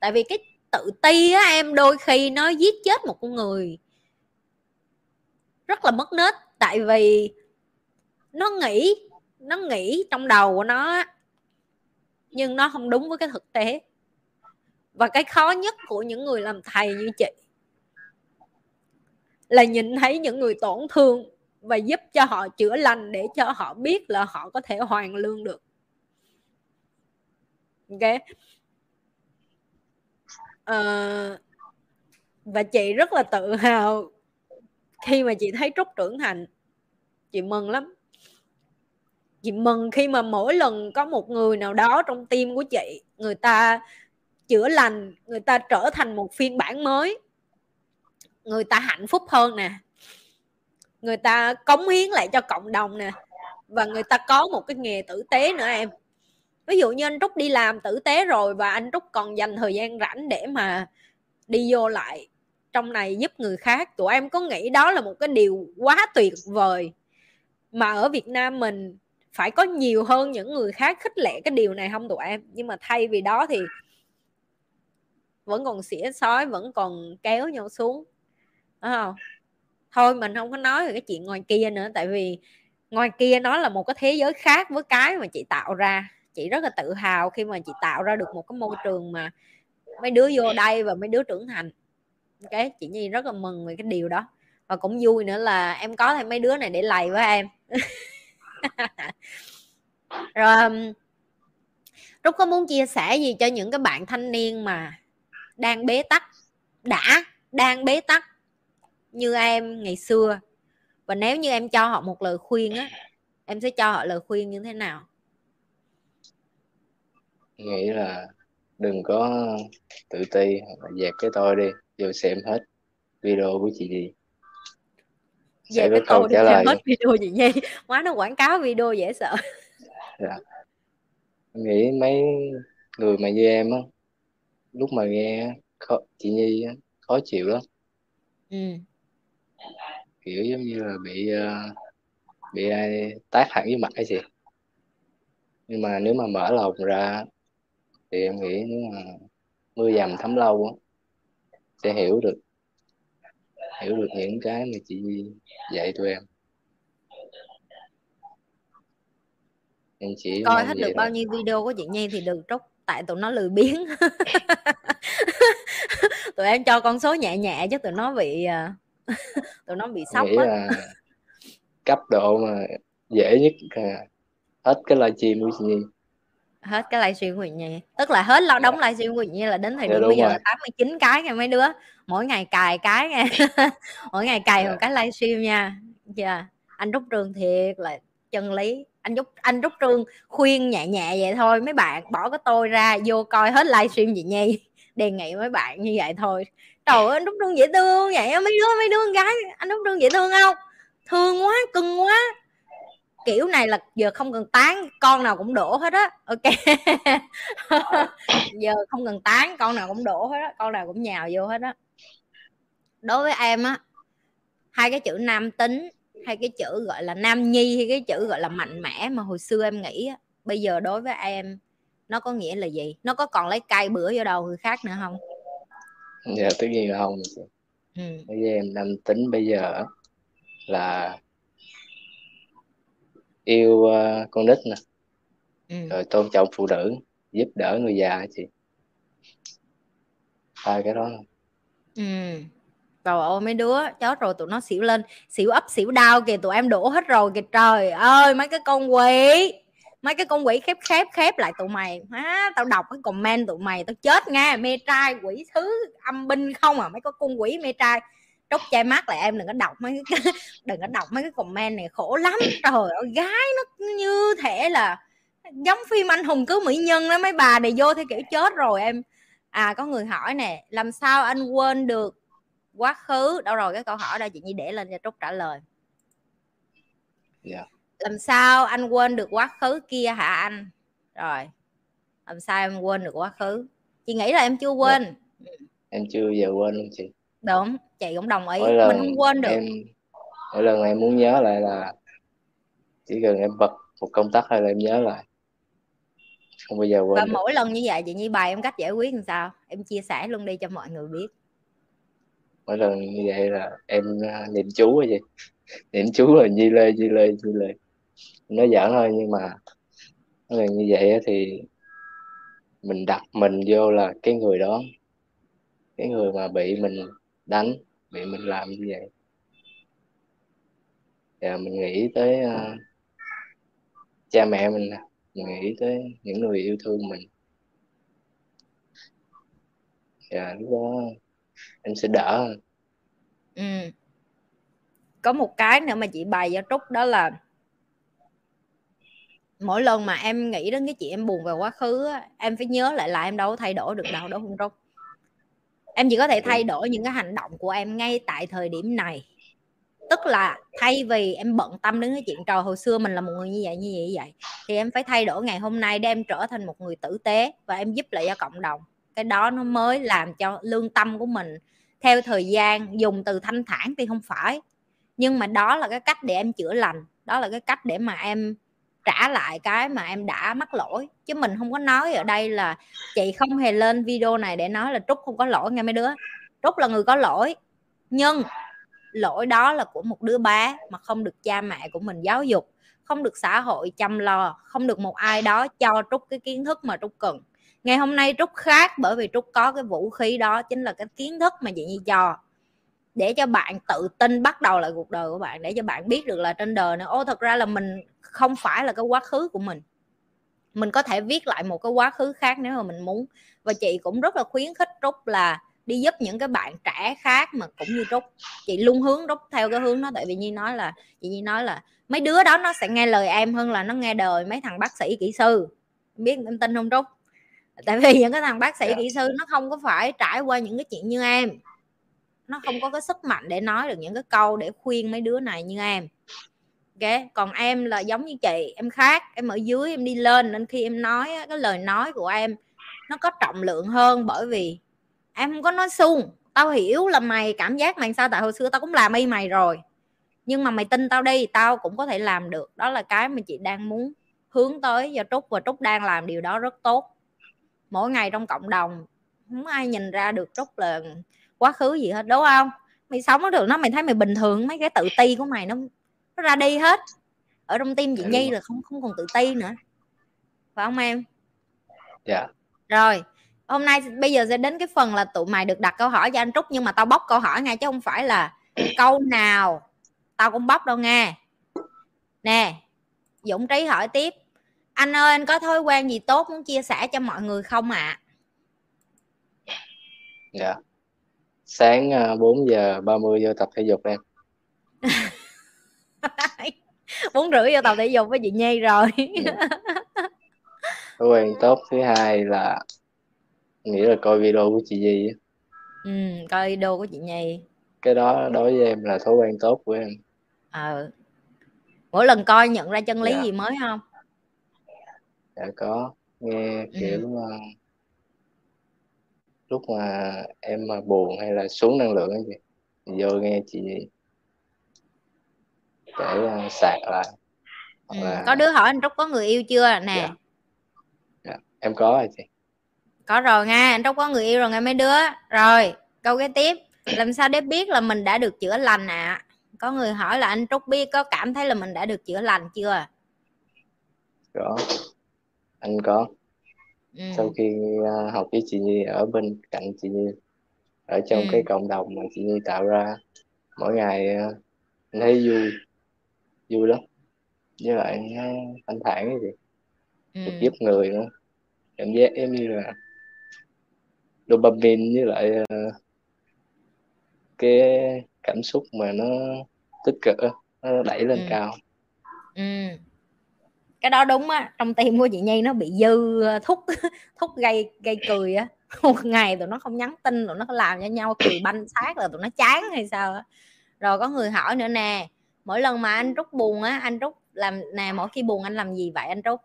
S1: tại vì cái tự ti á em đôi khi nó giết chết một con người rất là mất nết. Tại vì nó nghĩ nó nghĩ trong đầu của nó nhưng nó không đúng với cái thực tế. Và cái khó nhất của những người làm thầy như chị là nhìn thấy những người tổn thương và giúp cho họ chữa lành để cho họ biết là họ có thể hoàn lương được. Ok? Uh, và chị rất là tự hào khi mà chị thấy trúc trưởng thành, chị mừng lắm. Chị mừng khi mà mỗi lần có một người nào đó trong tim của chị, người ta chữa lành, người ta trở thành một phiên bản mới. Người ta hạnh phúc hơn nè. Người ta cống hiến lại cho cộng đồng nè. Và người ta có một cái nghề tử tế nữa em. Ví dụ như anh trúc đi làm tử tế rồi và anh trúc còn dành thời gian rảnh để mà đi vô lại trong này giúp người khác. Tụi em có nghĩ đó là một cái điều quá tuyệt vời mà ở việt nam mình phải có nhiều hơn những người khác khích lệ cái điều này không tụi em? Nhưng mà thay vì đó thì vẫn còn xỉa sói, vẫn còn kéo nhau xuống. Đúng không thôi mình không có nói về cái chuyện ngoài kia nữa, tại vì ngoài kia nó là một cái thế giới khác với cái mà chị tạo ra. Chị rất là tự hào khi mà chị tạo ra được một cái môi trường mà mấy đứa vô đây và mấy đứa trưởng thành cái chị nhi rất là mừng về cái điều đó. Và cũng vui nữa là em có thêm mấy đứa này để lầy với em. Rồi um, Trúc có muốn chia sẻ gì cho những cái bạn thanh niên mà đang bế tắc, đã đang bế tắc như em ngày xưa? Và nếu như em cho họ một lời khuyên á, em sẽ cho họ lời khuyên như thế nào?
S2: Nghĩ là đừng có tự ti hoặc là dẹp cái tôi đi vô xem hết video của chị gì
S1: về cái câu trả lời. hết video gì nhi quá nó quảng cáo video dễ sợ.
S2: Dạ. nghĩ mấy người mà như em á lúc mà nghe khó, chị nhi á, khó chịu lắm.
S1: Ừ.
S2: kiểu giống như là bị uh, bị ai tác hẳn với mặt hay gì. Nhưng mà nếu mà mở lòng ra thì em nghĩ nếu mà mưa dầm thấm lâu á sẽ hiểu được hiểu được những cái mà chị dạy tụi em.
S1: Em chỉ coi hết được bao nhiêu video của chị Nhi thì đừng trúc tại tụi nó lười biếng. Tụi em cho con số nhẹ nhẹ chứ tụi nó bị à, tụi nó bị sốc
S2: là cấp độ mà dễ nhất là hết cái livestream của chị Nhi
S1: hết cái livestream của Nhi. Tức là hết lo đóng livestream của Nhi là đến thời dạ, điểm bây giờ là 89 cái nha mấy đứa. Mỗi ngày cài cái nha. Mỗi ngày cài một dạ. cái livestream nha. Yeah. anh Trúc Trường thiệt là chân lý. Anh Trúc anh Trúc Trương khuyên nhẹ nhẹ vậy thôi. Mấy bạn bỏ cái tôi ra vô coi hết livestream chị Nhi. Đề nghị mấy bạn như vậy thôi. Trời ơi anh Trúc Trương dễ thương vậy mấy đứa mấy đứa con gái anh Trúc Trương dễ thương không? Thương quá cưng quá kiểu này là giờ không cần tán con nào cũng đổ hết á ok. Giờ không cần tán con nào cũng đổ hết á con nào cũng nhào vô hết á. Đối với em á hai cái chữ nam tính hay cái chữ gọi là nam nhi hay cái chữ gọi là mạnh mẽ mà hồi xưa em nghĩ á, bây giờ đối với em nó có nghĩa là gì? Nó có còn lấy cây bữa vô đầu người khác nữa không?
S2: Dạ tất nhiên là không. Ừ. bây giờ em nam tính bây giờ là yêu uh, con nít nè. Ừ. rồi tôn trọng phụ nữ giúp đỡ người già chị. Hai cái đó.
S1: Ừ. Trời ơi mấy đứa chết rồi tụi nó xỉu lên. Xỉu ấp xỉu đau kìa tụi em đổ hết rồi kìa trời ơi mấy cái con quỷ. Mấy cái con quỷ khép khép khép lại tụi mày. Á tao đọc cái comment tụi mày tao chết nghe. Mê trai quỷ thứ âm binh không à mấy cái con quỷ mê trai trúc chai mắt lại em đừng có đọc mấy cái đừng có đọc mấy cái comment này khổ lắm trời ơi gái nó như thể là giống phim anh hùng cứu mỹ nhân đó mấy bà này vô theo kiểu chết rồi em à có người hỏi nè làm sao anh quên được quá khứ đâu rồi cái câu hỏi đây chị nhi để lên cho trúc trả lời
S2: yeah. Dạ.
S1: làm sao anh quên được quá khứ kia hả anh rồi làm sao em quên được quá khứ chị nghĩ là em chưa quên yeah.
S2: Dạ. em chưa giờ quên luôn chị
S1: đúng chị cũng đồng ý mỗi lần mình không quên được.
S2: em mỗi lần em muốn nhớ lại là chỉ cần em bật một công tắc hay là em nhớ lại. Không bao giờ quên
S1: và
S2: được.
S1: mỗi lần như vậy chị nhi bài em cách giải quyết làm sao? Em chia sẻ luôn đi cho mọi người biết.
S2: Mỗi lần như vậy là em à, niệm chú rồi gì niệm chú là di lê di lê di lê. Nó giỡn thôi nhưng mà mỗi lần như vậy thì mình đặt mình vô là cái người đó. Cái người mà bị mình đánh bị mình làm như vậy. Và mình nghĩ tới uh, cha mẹ mình mình nghĩ tới những người yêu thương mình. Và lúc đó em sẽ đỡ
S1: ừ. có một cái nữa mà chị bày cho trúc đó là mỗi lần mà em nghĩ đến cái chuyện em buồn về quá khứ em phải nhớ lại là em đâu có thay đổi được đâu đâu không trúc? Em chỉ có thể thay đổi những cái hành động của em ngay tại thời điểm này. Tức là thay vì em bận tâm đến cái chuyện trò hồi xưa mình là một người như vậy như vậy như vậy thì em phải thay đổi ngày hôm nay để em trở thành một người tử tế và em giúp lại cho cộng đồng. Cái đó nó mới làm cho lương tâm của mình theo thời gian dùng từ thanh thản thì không phải. Nhưng mà đó là cái cách để em chữa lành đó là cái cách để mà em trả lại cái mà em đã mắc lỗi. Chứ mình không có nói ở đây là chị không hề lên video này để nói là trúc không có lỗi nghe mấy đứa. Trúc là người có lỗi, nhưng lỗi đó là của một đứa bé mà không được cha mẹ của mình giáo dục, không được xã hội chăm lo, không được một ai đó cho trúc cái kiến thức mà trúc cần. Ngày hôm nay trúc khác bởi vì trúc có cái vũ khí đó, chính là cái kiến thức mà chị nhi cho để cho bạn tự tin bắt đầu lại cuộc đời của bạn để cho bạn biết được là trên đời này ô thật ra là mình không phải là cái quá khứ của mình. Mình có thể viết lại một cái quá khứ khác nếu mà mình muốn. Và chị cũng rất là khuyến khích trúc là đi giúp những cái bạn trẻ khác mà cũng như trúc. Chị luôn hướng trúc theo cái hướng đó tại vì nhi nói là chị nhi nói là mấy đứa đó nó sẽ nghe lời em hơn là nó nghe đời mấy thằng bác sĩ kỹ sư. Biết em tin không trúc? Tại vì những cái thằng bác sĩ yeah. Dạ. kỹ sư nó không có phải trải qua những cái chuyện như em nó không có cái sức mạnh để nói được những cái câu để khuyên mấy đứa này như em. Ok, còn em là giống như chị, em khác, em ở dưới, em đi lên, nên khi em nói cái lời nói của em nó có trọng lượng hơn bởi vì em không có nói sung tao hiểu là mày, cảm giác mày sao, tại hồi xưa tao cũng làm y mày rồi. Nhưng mà mày tin tao đi, tao cũng có thể làm được. Đó là cái mà chị đang muốn hướng tới do trúc, và trúc đang làm điều đó rất tốt. Mỗi ngày trong cộng đồng, không ai nhìn ra được trúc là quá khứ gì hết đúng không? Mày sống được nó mày thấy mày bình thường mấy cái tự ti của mày nó nó ra đi hết. Ở trong tim chị nhi là không không còn tự ti nữa. Phải không em?
S2: Dạ.
S1: Rồi hôm nay bây giờ sẽ đến cái phần là tụi mày được đặt câu hỏi cho anh trúc nhưng mà tao bóc câu hỏi ngay chứ không phải là câu nào tao cũng bóc đâu nghe. Nè dũng trí hỏi tiếp. Anh ơi anh có thói quen gì tốt muốn chia sẻ cho mọi người không ạ?
S2: À? dạ sáng 4 ờ, giờ 30 vô tập thể dục em
S1: bốn rưỡi vô tập thể dục với chị Nhi rồi
S2: dạ. thói quen tốt thứ hai là nghĩ là coi video của chị Nhi
S1: ừ, coi video của chị Nhi
S2: cái đó đối với em là thói quen tốt của em
S1: ờ mỗi lần coi nhận ra chân lý dạ. gì mới không
S2: dạ có nghe ừ. kiểu ừ. Lúc mà em mà buồn hay là xuống năng lượng cái gì vô nghe chị để uh, sạc lại
S1: ừ. là... có đứa hỏi anh Trúc có người yêu chưa nè dạ.
S2: Dạ. em có rồi chị
S1: có rồi nha anh Trúc có người yêu rồi nghe mấy đứa rồi câu kế tiếp làm sao để biết là mình đã được chữa lành ạ à? có người hỏi là anh Trúc biết có cảm thấy là mình đã được chữa lành chưa
S2: có anh có ừ. sau khi uh, học với chị Nhi ở bên cạnh chị Nhi ở trong ừ. cái cộng đồng mà chị Nhi tạo ra mỗi ngày uh, anh thấy vui vui lắm với lại nó thanh thản cái gì ừ. được giúp người nữa cảm giác em như là dopamine với lại uh, cái cảm xúc mà nó tích cực nó đẩy lên ừ. cao
S1: ừ cái đó đúng á trong tim của chị nhi nó bị dư ờ, thúc thúc gây gây cười á. Một ngày tụi nó không nhắn tin tụi nó làm cho nhau cười banh xác là tụi nó chán hay sao á. Rồi có người hỏi nữa nè mỗi lần mà anh rút buồn á anh rút làm nè mỗi khi buồn anh làm gì vậy anh rút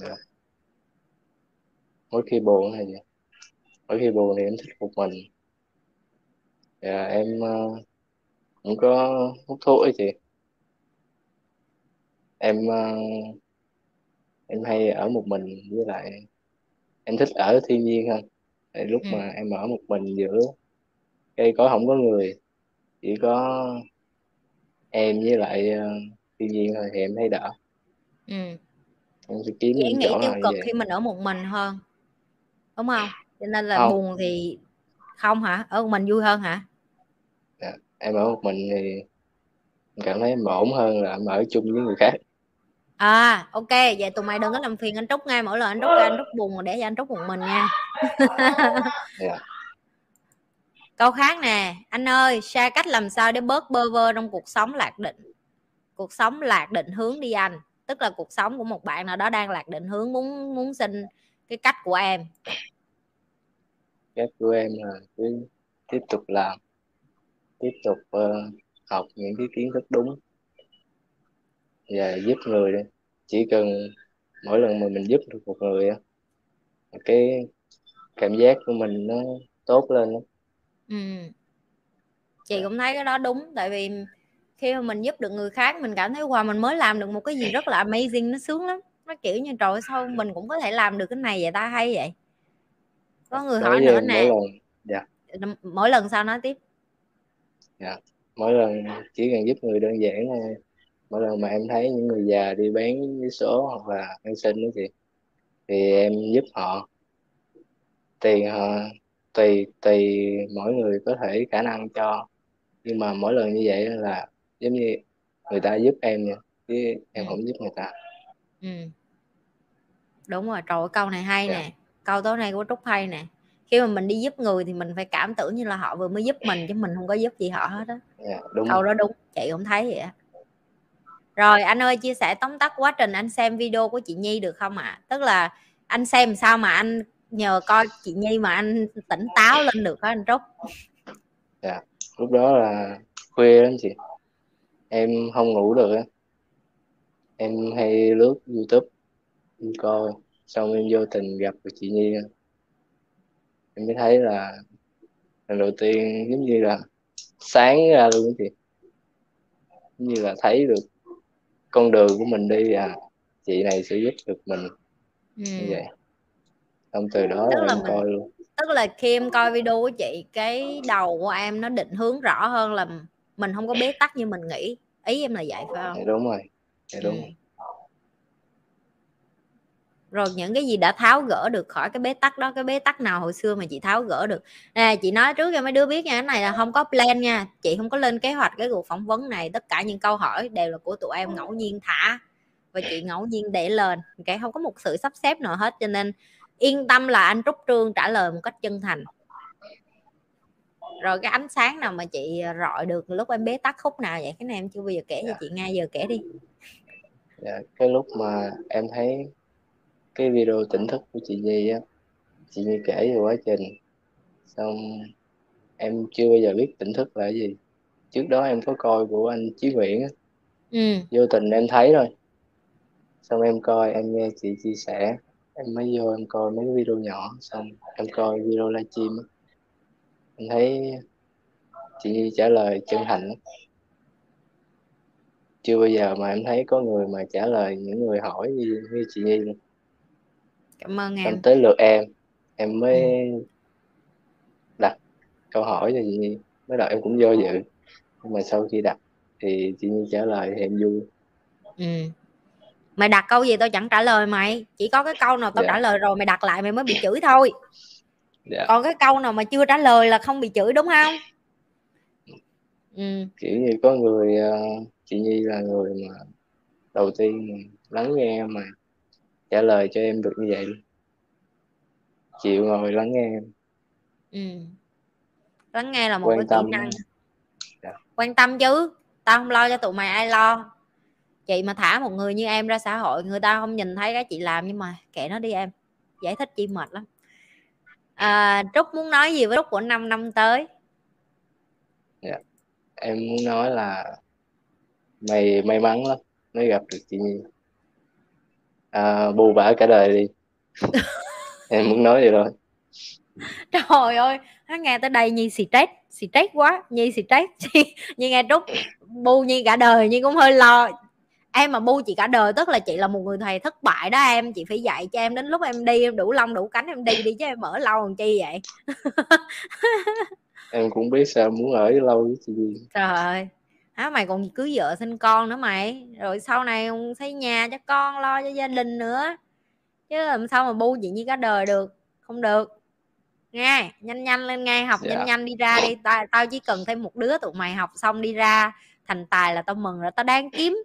S2: yeah. Dạ. Mỗi khi buồn hay gì mỗi khi buồn thì em thích một mình. Yeah, em uh, cũng có hút thuốc ấy chị em uh, em hay ở một mình với lại em thích ở thiên nhiên hơn tại lúc ừ. mà em ở một mình giữa cây có không có người chỉ có em với lại uh, thiên nhiên thôi thì em thấy đỡ
S1: ừ. em sẽ kiếm những nghĩ tiêu cực khi mình ở một mình hơn đúng không cho nên là không. buồn thì không hả ở một mình vui hơn hả
S2: dạ. em ở một mình thì cảm thấy em ổn hơn là em ở chung với người khác
S1: à ok vậy tụi mày đừng có làm phiền anh trúc ngay mỗi lần anh trúc ra anh trúc buồn để cho anh trúc một mình nha. Yeah. câu khác nè anh ơi sai cách làm sao để bớt bơ vơ trong cuộc sống lạc định? Cuộc sống lạc định hướng đi anh tức là cuộc sống của một bạn nào đó đang lạc định hướng muốn muốn xin cái cách của em.
S2: Cách của em là cứ tiếp tục làm tiếp tục uh, học những cái kiến thức đúng và giúp người đi. Chỉ cần mỗi lần mà mình giúp được một người á cái cảm giác của mình nó tốt lên đó.
S1: ừ. chị cũng thấy cái đó đúng tại vì khi mà mình giúp được người khác mình cảm thấy wow mình mới làm được một cái gì rất là amazing nó sướng lắm. Nó kiểu như trời sao mình cũng có thể làm được cái này vậy ta? Hay vậy. Có người hỏi nữa nè. mỗi lần, dạ. mỗi lần sao nói tiếp?
S2: Dạ. Mỗi lần chỉ cần giúp người đơn giản thôi mỗi lần mà em thấy những người già đi bán vé số hoặc là ăn xin đó chị thì em giúp họ tiền họ tùy tùy mỗi người có thể khả năng cho nhưng mà mỗi lần như vậy là giống như người ta giúp em nha chứ em ừ. không giúp người ta
S1: ừ. đúng rồi trời câu này hay yeah. Dạ. nè câu tối nay của trúc hay nè khi mà mình đi giúp người thì mình phải cảm tưởng như là họ vừa mới giúp mình chứ mình không có giúp gì họ hết á yeah, dạ, câu đó đúng chị cũng thấy vậy á rồi, anh ơi, chia sẻ tóm tắt quá trình anh xem video của chị Nhi được không ạ? À? tức là anh xem sao mà anh nhờ coi chị Nhi mà anh tỉnh táo lên được hả anh Trúc?
S2: Dạ lúc đó là khuya lắm chị. Em không ngủ được á. Em hay lướt youtube, em coi, xong em vô tình gặp được chị Nhi em mới thấy là lần đầu tiên giống như là sáng ra luôn chị. Giống như là thấy được con đường của mình đi à chị này sẽ giúp được mình. Ừ. như vậy. Xong từ đó
S1: tức là mình, coi luôn. tức là khi em coi video của chị cái đầu của em nó định hướng rõ hơn là mình không có bế tắc như mình nghĩ. Ý em là vậy phải không?
S2: Đúng rồi. Đúng ừ.
S1: Rồi những cái gì đã tháo gỡ được khỏi cái bế tắc đó cái bế tắc nào hồi xưa mà chị tháo gỡ được? Nè chị nói trước cho mấy đứa biết nha cái này là không có plan nha. Chị không có lên kế hoạch cái cuộc phỏng vấn này. Tất cả những câu hỏi đều là của tụi em ngẫu nhiên thả và chị ngẫu nhiên để lên. Cái không có một sự sắp xếp nào hết cho nên yên tâm là anh trúc trương trả lời một cách chân thành. Rồi cái ánh sáng nào mà chị rọi được lúc em bế tắc khúc nào vậy? Cái này em chưa bao giờ kể cho dạ. chị ngay giờ kể đi.
S2: Dạ, cái lúc mà em thấy cái video tỉnh thức của chị Nhi á chị Nhi kể về quá trình. Xong em chưa bao giờ biết tỉnh thức là cái gì. Trước đó em có coi của anh Chí Nguyễn á. Ừ. vô tình em thấy rồi xong em coi em nghe chị chia sẻ. Em mới vô em coi mấy video nhỏ. Xong em coi video livestream em thấy chị Nhi trả lời chân thành chưa bao giờ mà em thấy có người mà trả lời những người hỏi như, như chị Nhi luôn
S1: cảm ơn em
S2: tới lượt em em mới ừ. đặt câu hỏi cho chị Nhi mới đầu em cũng do dự nhưng mà sau khi đặt thì chị Nhi trả lời thì em vui
S1: ừ. mày đặt câu gì tao chẳng trả lời mày chỉ có cái câu nào tao dạ. trả lời rồi mày đặt lại mày mới bị chửi thôi dạ. còn cái câu nào mà chưa trả lời là không bị chửi đúng không
S2: ừ. kiểu như có người ờ, chị Nhi là người mà đầu tiên lắng nghe mà trả lời cho em được như vậy. Chịu ngồi lắng nghe em.
S1: Ừ. lắng nghe là một quan cái tâm. kỹ năng. Dạ. quan tâm chứ. Tao không lo cho tụi mày ai lo. Chị mà thả một người như em ra xã hội người ta không nhìn thấy cái chị làm nhưng mà kệ nó đi em. Giải thích chi mệt lắm. À, trúc muốn nói gì với trúc của 5 năm tới?
S2: Dạ. em muốn nói là mày may mắn lắm. Mới gặp được chị Nhi à, bù bả cả đời đi. Em muốn nói gì thôi
S1: trời ơi hắn nghe tới đây nhi xì stress xì stress quá nhi xì stress. Nhi nghe trúc bu nhi cả đời nhi cũng hơi lo. Em mà bu chị cả đời tức là chị là một người thầy thất bại đó em. Chị phải dạy cho em đến lúc em đi em đủ lông đủ cánh em đi đi chứ em ở lâu làm chi vậy?
S2: Em cũng biết sao muốn ở lâu với chị.
S1: Trời ơi á mày còn cưới vợ sinh con nữa mày. Rồi sau này xây nhà cho con lo cho gia đình nữa. Chứ làm sao mà bu chuyện như cả đời được? Không được. Nghe nhanh nhanh lên ngay học dạ. nhanh nhanh đi ra đi. Tao, tao chỉ cần thêm một đứa tụi mày học xong đi ra thành tài là tao mừng rồi. Tao đang kiếm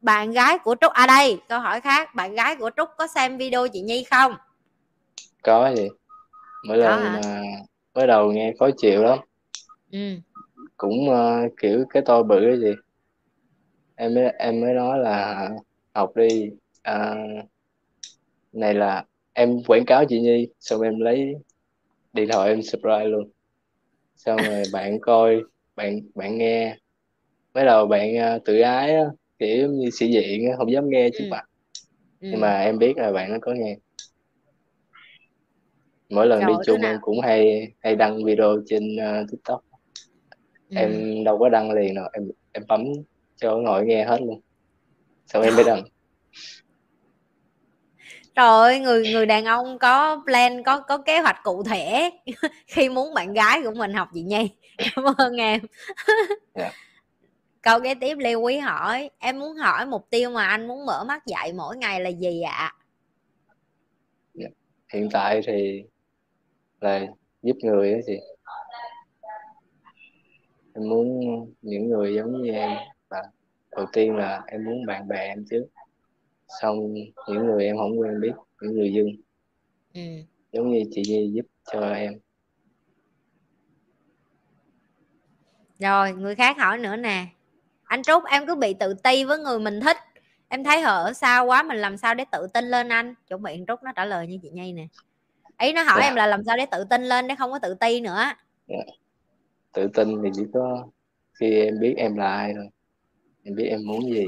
S1: bạn gái của trúc. À đây câu hỏi khác. Bạn gái của trúc có xem video chị nhi không?
S2: Có gì mỗi lần mà mới đầu nghe khó chịu lắm. Ừ. cũng uh, kiểu cái tôi bự cái gì em mới em mới nói là học đi à, này là em quảng cáo chị Nhi xong em lấy điện thoại em subscribe luôn. Xong rồi bạn coi bạn bạn nghe. Mới đầu bạn uh, tự ái á, kiểu như sĩ diện không dám nghe trước ừ. mặt ừ. nhưng mà em biết là bạn nó có nghe. Mỗi lần Rồi, đi chung em cũng hay hay đăng video trên uh, tiktok ừ. em đâu có đăng liền đâu em em bấm cho ngồi nghe hết luôn xong em mới đăng
S1: rồi người người đàn ông có plan có có kế hoạch cụ thể khi muốn bạn gái của mình học gì nhi cảm ơn em yeah. Dạ. câu kế tiếp lê quý hỏi em muốn hỏi mục tiêu mà anh muốn mở mắt dạy mỗi ngày là gì ạ yeah.
S2: Dạ. hiện tại thì là giúp người đó chị em muốn những người giống như em và đầu tiên là em muốn bạn bè em trước. Xong những người em không quen biết những người dân ừ. giống như chị Nhi giúp cho em.
S1: Rồi người khác hỏi nữa nè. Anh Trúc em cứ bị tự ti với người mình thích. Em thấy họ ở xa quá mình làm sao để tự tin lên anh? Chuẩn bị anh Trúc nó trả lời như chị Nhi nè. Ý nó hỏi dạ. em là làm sao để tự tin lên để không có tự ti nữa? Dạ.
S2: Tự tin thì chỉ có khi em biết em là ai thôi. Em biết em muốn gì.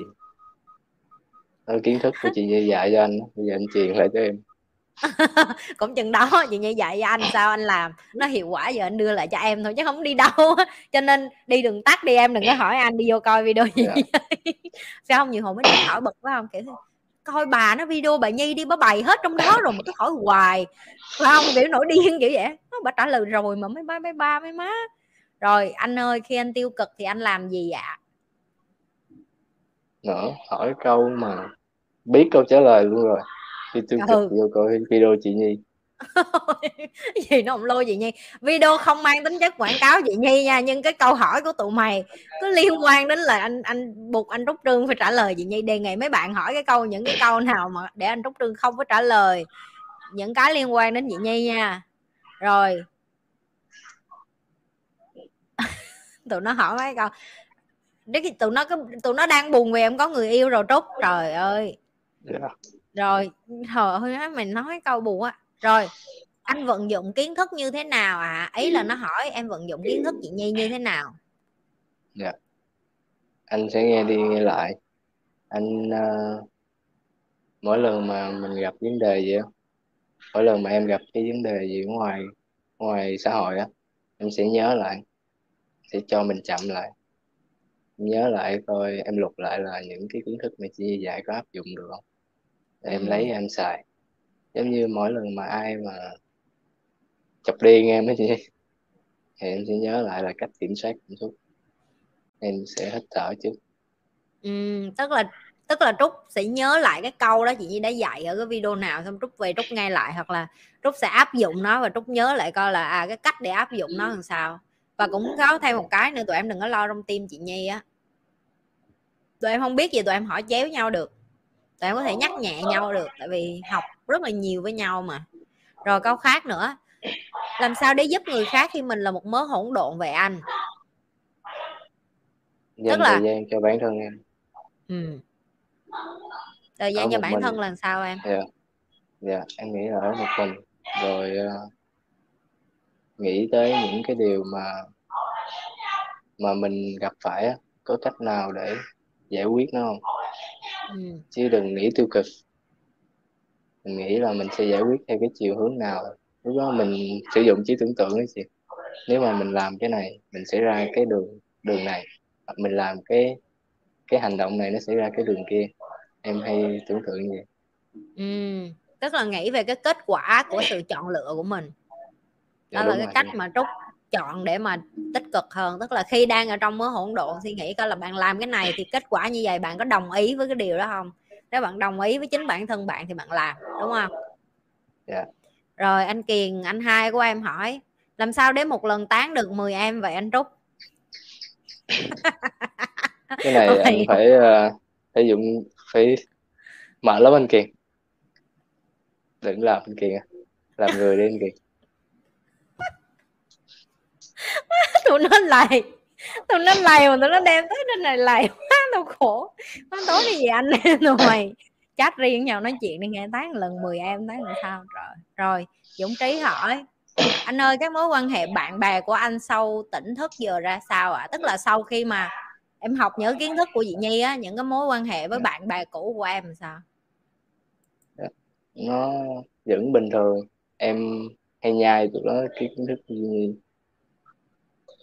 S2: Đó kiến thức của chị Nhi dạy cho anh bây giờ anh truyền lại cho em.
S1: Cũng chừng đó chị Nhi dạy cho anh sao anh làm. Nó hiệu quả giờ anh đưa lại cho em thôi chứ không đi đâu. Cho nên đi đường tắt đi em đừng có hỏi anh đi vô coi video gì yeah. sao không nhiều hồi mới hỏi bực quá không? Kiểu coi bà nó video bà nhi đi bà bày hết trong đó rồi mà cứ hỏi hoài. Phải không kiểu nổi điên kiểu vậy. Nó bà trả lời rồi mà mấy ba mấy ba mấy má rồi anh ơi khi anh tiêu cực thì anh làm gì ạ?
S2: Nữa hỏi câu mà biết câu trả lời luôn rồi. Khi tiêu cực ừ. vô coi video chị nhi.
S1: Gì nó không lôi chị nhi. Video không mang tính chất quảng cáo chị nhi nha nhưng cái câu hỏi của tụi mày cứ liên quan đến là anh anh buộc anh trúc trương phải trả lời chị nhi. Đề nghị mấy bạn hỏi cái câu những cái câu nào mà để anh trúc trương không có trả lời những cái liên quan đến chị nhi nha. Rồi tụi nó hỏi mấy câu đấy tụi nó cứ tụi nó đang buồn vì em có người yêu rồi trúc trời ơi yeah. Dạ. rồi trời ơi mày nói câu buồn á rồi anh vận dụng kiến thức như thế nào à ấy là nó hỏi em vận dụng kiến thức chị nhi như thế nào
S2: dạ yeah. anh sẽ nghe đi nghe lại anh uh, mỗi lần mà mình gặp vấn đề gì á mỗi lần mà em gặp cái vấn đề gì ngoài ngoài xã hội á em sẽ nhớ lại sẽ cho mình chậm lại. Nhớ lại coi em lục lại là những cái kiến thức mà chị dạy có áp dụng được không? Em ừ. lấy em xài. Giống như mỗi lần mà ai mà chọc điên em ấy chị thì em sẽ nhớ lại là cách kiểm soát cảm xúc. Em sẽ hít thở trước.
S1: Ừ, tức là tức là trúc sẽ nhớ lại cái câu đó chị Nhi đã dạy ở cái video nào xong trúc về trúc nghe lại hoặc là trúc sẽ áp dụng nó và trúc nhớ lại coi là à cái cách để áp dụng nó làm sao và cũng có thêm một cái nữa tụi em đừng có lo trong tim chị Nhi á tụi em không biết gì tụi em hỏi chéo nhau được tụi em có thể nhắc nhẹ nhau được tại vì học rất là nhiều với nhau mà rồi câu khác nữa làm sao để giúp người khác khi mình là một mớ hỗn độn về anh
S2: dành tức là thời gian cho bản thân em
S1: ừ. thời gian cho bản mình. thân là sao em
S2: dạ yeah. yeah. em nghĩ là ở một mình rồi uh, nghĩ tới những cái điều mà mà mình gặp phải có cách nào để giải quyết nó không? Ừ. chứ đừng nghĩ tiêu cực. Mình nghĩ là mình sẽ giải quyết theo cái chiều hướng nào. Lúc đó mình sử dụng trí tưởng tượng ấy chị. Nếu mà mình làm cái này mình sẽ ra cái đường đường này. Mình làm cái cái hành động này nó sẽ ra cái đường kia. Em hay tưởng tượng như vậy.
S1: Ừ, tức là nghĩ về cái kết quả của sự chọn lựa của mình. Đó dạ, là cái cách mà trúc chọn để mà tích cực hơn. Tức là khi đang ở trong mớ hỗn độn suy nghĩ coi là bạn làm cái này thì kết quả như vậy bạn có đồng ý với cái điều đó không? Nếu bạn đồng ý với chính bản thân bạn thì bạn làm đúng không? Yeah. Dạ. rồi anh kiền anh hai của em hỏi làm sao để một lần tán được 10 em vậy anh trúc?
S2: Cái này anh phải uh, phải dụng phải mở lớp anh kiền. Đừng làm anh kiền làm người đi anh kiền
S1: tụi nó lầy. Tụi nó lầy mà tụi nó đem tới trên này lầy quá tao khổ. Nó tối đi gì anh em mày chat riêng nhau nói chuyện đi nghe tán lần 10 em tán là sao rồi rồi dũng trí hỏi anh ơi các mối quan hệ bạn bè của anh sau tỉnh thức giờ ra sao ạ? À? tức là sau khi mà em học những kiến thức của chị nhi á những cái mối quan hệ với dạ. bạn bè cũ của em sao?
S2: Dạ. nó vẫn bình thường. Em hay nhai tụi nó cái kiến thức của chị nhi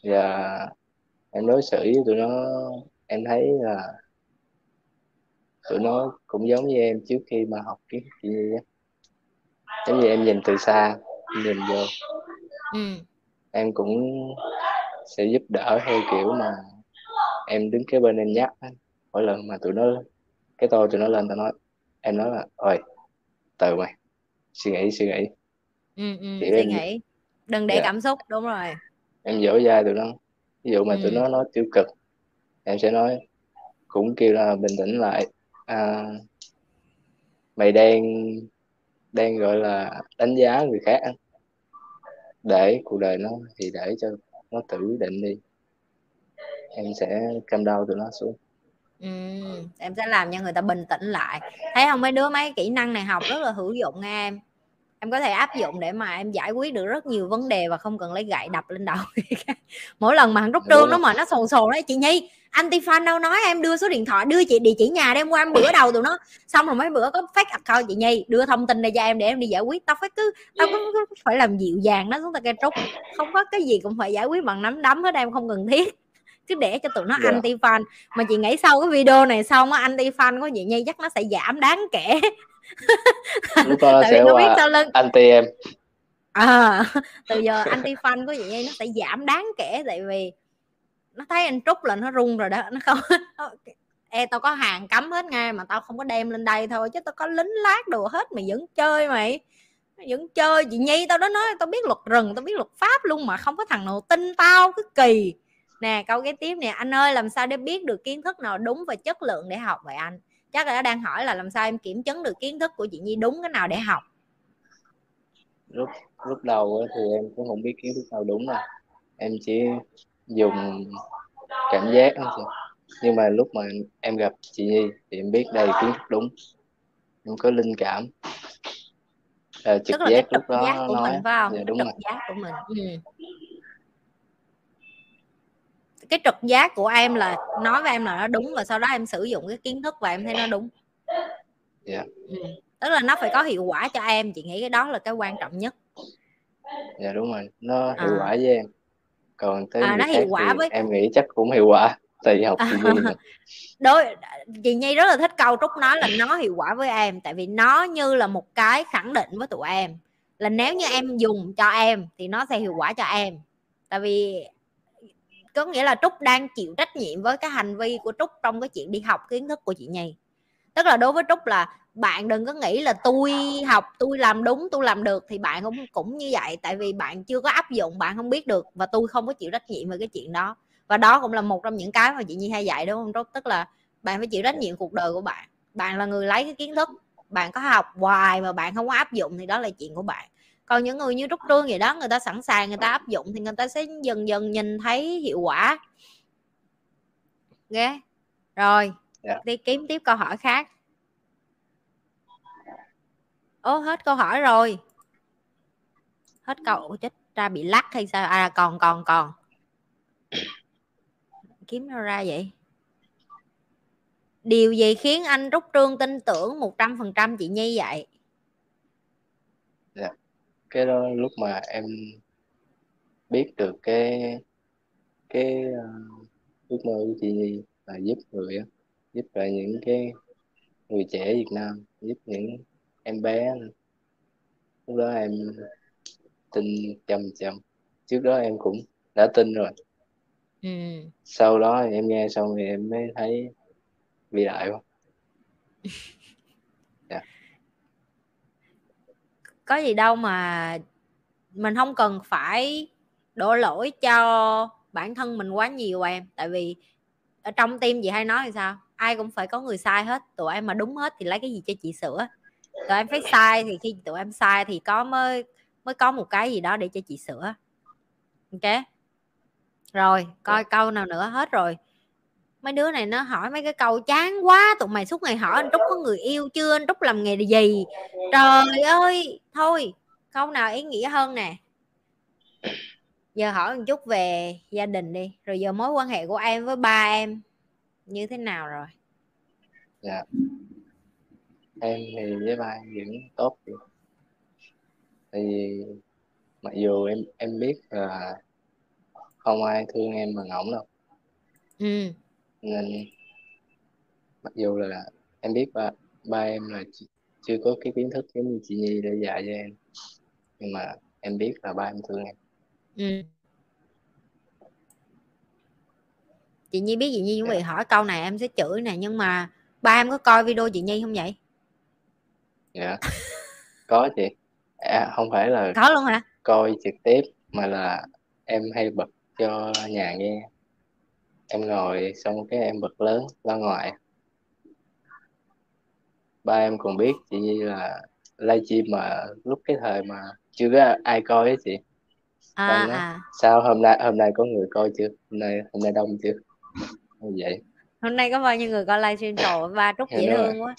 S2: và em đối xử với tụi nó em thấy là tụi nó cũng giống như em trước khi mà học kiến thức chị nhi á giống như em nhìn từ xa nhìn vô ừ. em cũng sẽ giúp đỡ theo kiểu mà em đứng kế bên em nhắc mỗi lần mà tụi nó cái tôi tụi nó lên tao nói em nói là ơi từ mày suy nghĩ suy nghĩ
S1: ừ, ừ, suy em, nghĩ đừng để yeah. Dạ. cảm xúc đúng rồi
S2: em dỗ dai tụi nó. Ví dụ mà ừ. tụi nó nói tiêu cực em sẽ nói cũng kêu là bình tĩnh lại. À, mày đang đang gọi là đánh giá người khác để cuộc đời nó thì để cho nó tự quyết định đi. Em sẽ cam đau tụi nó xuống.
S1: Ừ, em sẽ làm cho người ta bình tĩnh lại. Thấy không mấy đứa mấy kỹ năng này học rất là hữu dụng nha em em có thể áp dụng để mà em giải quyết được rất nhiều vấn đề và không cần lấy gậy đập lên đầu mỗi lần mà rút trương nó mà nó sồn sồn đấy chị nhi anti fan đâu nói em đưa số điện thoại đưa chị địa chỉ nhà đem qua em bữa đầu tụi nó. Xong rồi mấy bữa có fake account chị nhi đưa thông tin này cho em để em đi giải quyết. Tao phải cứ tao cứ, phải làm dịu dàng nó xuống ta cây trúc không có cái gì cũng phải giải quyết bằng nắm đấm hết em không cần thiết. Cứ để cho tụi nó yeah. Dạ. anti fan mà chị nghĩ sau cái video này xong á anti fan của chị nhi chắc nó sẽ giảm đáng kể
S2: lúc đó sẽ nó biết sau lưng anti em.
S1: À, từ giờ anti fan của chị nhi nó sẽ giảm đáng kể tại vì nó thấy anh trúc là nó rung rồi đó nó không e tao có hàng cấm hết ngay mà tao không có đem lên đây thôi chứ tao có lính lát đồ hết mày vẫn chơi mày. Vẫn chơi. Chị nhi tao đó nói tao biết luật rừng tao biết luật pháp luôn mà không có thằng nào tin tao cứ kỳ. Nè câu cái tiếp nè anh ơi làm sao để biết được kiến thức nào đúng và chất lượng để học vậy anh chắc là đang hỏi là làm sao em kiểm chứng được kiến thức của chị nhi đúng cái nào để học?
S2: Lúc lúc đầu thì em cũng không biết kiến thức nào đúng đâu. Em chỉ dùng cảm giác thôi nhưng mà lúc mà em gặp chị Nhi thì em biết đây kiến thức đúng. Em có linh cảm.
S1: À, trực Tức là giác lúc đó giác của nói mình phải không? Dạ, đúng trực rồi. giác của mình. Ừ. cái trực giác của em là nói với em là nó đúng và sau đó em sử dụng cái kiến thức và em thấy nó đúng.
S2: Dạ.
S1: ừ. tức là nó phải có hiệu quả cho em chị nghĩ cái đó là cái quan trọng nhất.
S2: Dạ đúng rồi. Nó hiệu à. quả với em. Còn tới
S1: à, nó hiệu quả với
S2: em nghĩ chắc cũng hiệu quả tại học chị Nhi
S1: đối chị Nhi rất là thích câu Trúc nói là nó hiệu quả với em tại vì nó như là một cái khẳng định với tụi em. Là nếu như em dùng cho em thì nó sẽ hiệu quả cho em. Tại vì có nghĩa là Trúc đang chịu trách nhiệm với cái hành vi của Trúc trong cái chuyện đi học kiến thức của chị Nhi. Tức là đối với Trúc là bạn đừng có nghĩ là tôi học, tôi làm đúng, tôi làm được thì bạn cũng cũng như vậy. Tại vì bạn chưa có áp dụng, bạn không biết được và tôi không có chịu trách nhiệm về cái chuyện đó. Và đó cũng là một trong những cái mà chị Nhi hay dạy, đúng không Trúc? Tức là bạn phải chịu trách nhiệm cuộc đời của bạn. Bạn là người lấy cái kiến thức, bạn có học hoài mà bạn không có áp dụng thì đó là chuyện của bạn còn những người như Trúc Trương vậy đó người ta sẵn sàng người ta áp dụng thì người ta sẽ dần dần nhìn thấy hiệu quả ghê okay. rồi yeah. Dạ. đi kiếm tiếp câu hỏi khác ố hết câu hỏi rồi hết câu chết ra bị lắc hay sao à còn còn còn kiếm nó ra vậy điều gì khiến anh rút trương tin tưởng một trăm phần trăm chị nhi vậy.
S2: Cái đó lúc mà em biết được cái cái uh, ước mơ của chị nhi là giúp người giúp lại những cái người trẻ việt nam giúp những em bé lúc đó em tin chăm chăm. Trước đó em cũng đã tin rồi. Ừ. sau đó em nghe xong thì em mới thấy vĩ đại quá
S1: có gì đâu mà mình không cần phải đổ lỗi cho bản thân mình quá nhiều em. Tại vì ở trong tim chị hay nói là sao? Ai cũng phải có người sai hết. Tụi em mà đúng hết thì lấy cái gì cho chị sửa. Tụi em phải sai thì khi tụi em sai thì có mới mới có một cái gì đó để cho chị sửa. Ok? Rồi coi câu nào nữa hết rồi mấy đứa này nó hỏi mấy cái câu chán quá tụi mày suốt ngày hỏi anh trúc có người yêu chưa anh trúc làm nghề gì? Trời ơi thôi câu nào ý nghĩa hơn nè. Giờ hỏi một chút về gia đình đi rồi giờ mối quan hệ của em với ba em như thế nào rồi?
S2: Dạ. Em thì với ba em vẫn tốt tại vì mặc dù em em biết là không ai thương em bằng ổng đâu.
S1: Ừ
S2: nên mặc dù là em biết ba ba em là chưa có cái kiến thức giống như chị Nhi để dạy cho em. Nhưng mà em biết là ba em thương em.
S1: Ừ. Chị Nhi biết chị Nhi chuẩn bị hỏi câu này em sẽ chửi nè nhưng mà ba em có coi video chị Nhi không vậy?
S2: Dạ. Có chị. À, không phải là
S1: có luôn hả?
S2: coi trực tiếp mà là em hay bật cho nhà nghe em ngồi xong cái em bật lớn ra ngoài. Ba em còn biết chị Nhi là livestream mà lúc cái thời mà chưa có ai coi á chị.
S1: À, nói, à.
S2: sao hôm nay hôm nay có người coi chưa? Hôm nay hôm nay đông chưa? Như vậy.
S1: Hôm nay có bao nhiêu người coi livestream trời ba trúc dễ thương quá.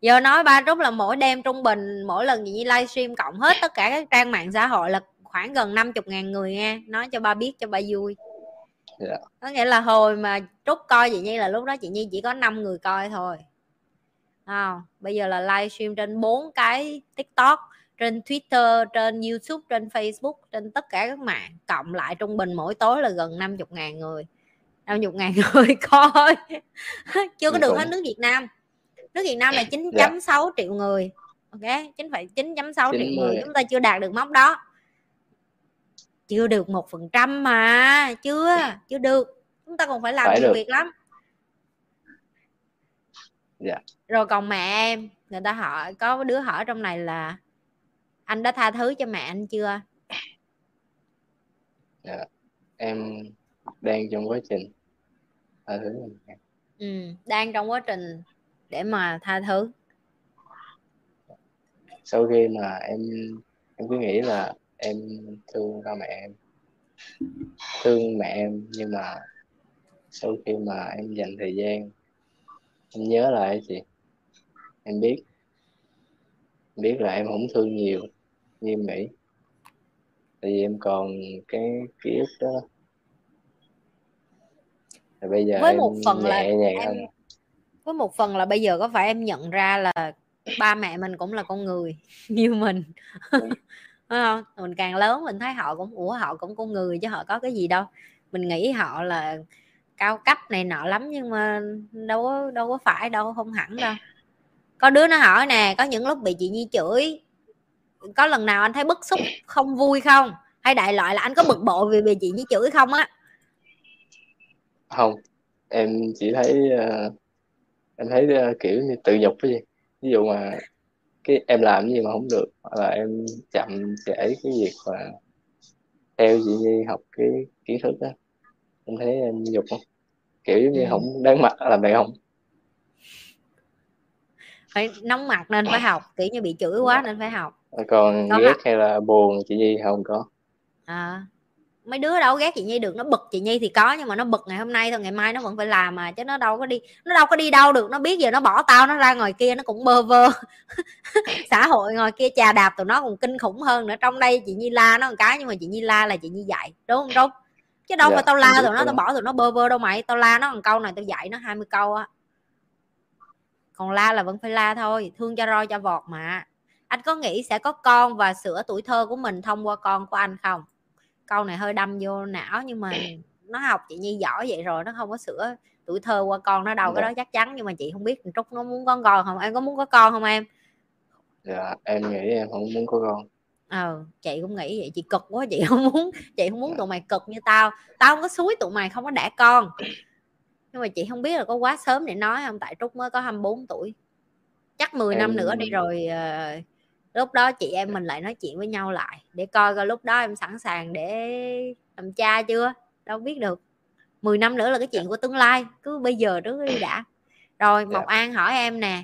S1: Giờ nói ba trúc là mỗi đêm trung bình mỗi lần gì livestream cộng hết tất cả các trang mạng xã hội là khoảng gần 50 ngàn người nghe. Nói cho ba biết cho ba vui
S2: yeah. Dạ.
S1: có nghĩa là hồi mà trúc coi chị nhi là lúc đó chị nhi chỉ có 5 người coi thôi. À, bây giờ là livestream trên bốn cái tiktok trên twitter trên youtube trên facebook trên tất cả các mạng. Cộng lại trung bình mỗi tối là gần 50 ngàn người. 50 ngàn người coi. Chưa có được hết nước Việt Nam. Nước Việt Nam là 9.6 dạ. triệu người ok? 9,9.6 triệu người. Chúng ta chưa đạt được mốc đó chưa được một phần trăm mà chưa chưa được chúng ta còn phải làm phải nhiều được. việc lắm
S2: dạ.
S1: rồi còn mẹ em người ta hỏi có đứa hỏi trong này là anh đã tha thứ cho mẹ anh chưa
S2: dạ. em đang trong quá trình tha thứ
S1: ừ, đang trong quá trình để mà tha thứ
S2: sau khi mà em em cứ nghĩ là em thương ba mẹ em. Thương mẹ em nhưng mà sau khi mà em dành thời gian em nhớ lại chị em biết. Em biết là em không thương nhiều như em nghĩ. Tại vì em còn cái ký ức đó. Thì bây giờ
S1: với một phần là em
S2: hơn.
S1: với một phần là bây giờ có phải em nhận ra là ba mẹ mình cũng là con người như mình phải không mình càng lớn mình thấy họ cũng ủa họ cũng con người chứ họ có cái gì đâu. Mình nghĩ họ là cao cấp này nọ lắm nhưng mà đâu có đâu có phải đâu không hẳn đâu. Có đứa nó hỏi nè có những lúc bị chị nhi chửi có lần nào anh thấy bức xúc không vui không? Hay đại loại là anh có bực bội vì bị chị nhi chửi không á?
S2: Không em chỉ thấy uh, em thấy uh, kiểu như tự nhục cái gì. Ví dụ mà cái em làm cái gì mà không được hoặc là em chậm trễ cái việc mà theo chị Nhi học cái kiến thức đó. Em thấy em nhục không kiểu như ừ. không đáng mặt là vậy không.
S1: Phải nóng mặt nên phải học kiểu như bị chửi quá nên phải học.
S2: Còn ghét hay là buồn chị Nhi không có.
S1: À mấy đứa đâu ghét chị nhi được nó bực chị nhi thì có nhưng mà nó bực ngày hôm nay thôi ngày mai nó vẫn phải làm mà chứ nó đâu có đi nó đâu có đi đâu được nó biết giờ nó bỏ tao nó ra ngoài kia nó cũng bơ vơ. Xã hội ngoài kia chà đạp tụi nó còn kinh khủng hơn nữa trong đây chị nhi la nó một cái nhưng mà chị nhi la là chị nhi dạy đúng không đúng chứ đâu dạ, phải tao la tụi nó tao bỏ tụi nó bơ vơ đâu mày tao la nó một câu này tao dạy nó 20 câu á. Còn la là vẫn phải la thôi thương cho roi cho vọt mà. Anh có nghĩ sẽ có con và sửa tuổi thơ của mình thông qua con của anh không câu này hơi đâm vô não nhưng mà nó học chị nhi giỏi vậy rồi nó không có sửa tuổi thơ qua con nó đâu cái đó dạ. chắc chắn nhưng mà chị không biết trúc nó muốn có con không em có muốn có con không em
S2: dạ em nghĩ em không muốn có con
S1: ờ chị cũng nghĩ vậy chị cực quá chị không muốn chị không muốn dạ. tụi mày cực như tao tao không có suối tụi mày không có đẻ con nhưng mà chị không biết là có quá sớm để nói không tại trúc mới có 24 tuổi chắc 10 em... năm nữa đi rồi uh, lúc đó chị em mình lại nói chuyện với nhau lại để coi coi lúc đó em sẵn sàng để làm cha chưa? Đâu biết được. 10 năm nữa là cái chuyện của tương lai cứ bây giờ trước đi đã. Rồi Mộc An hỏi em nè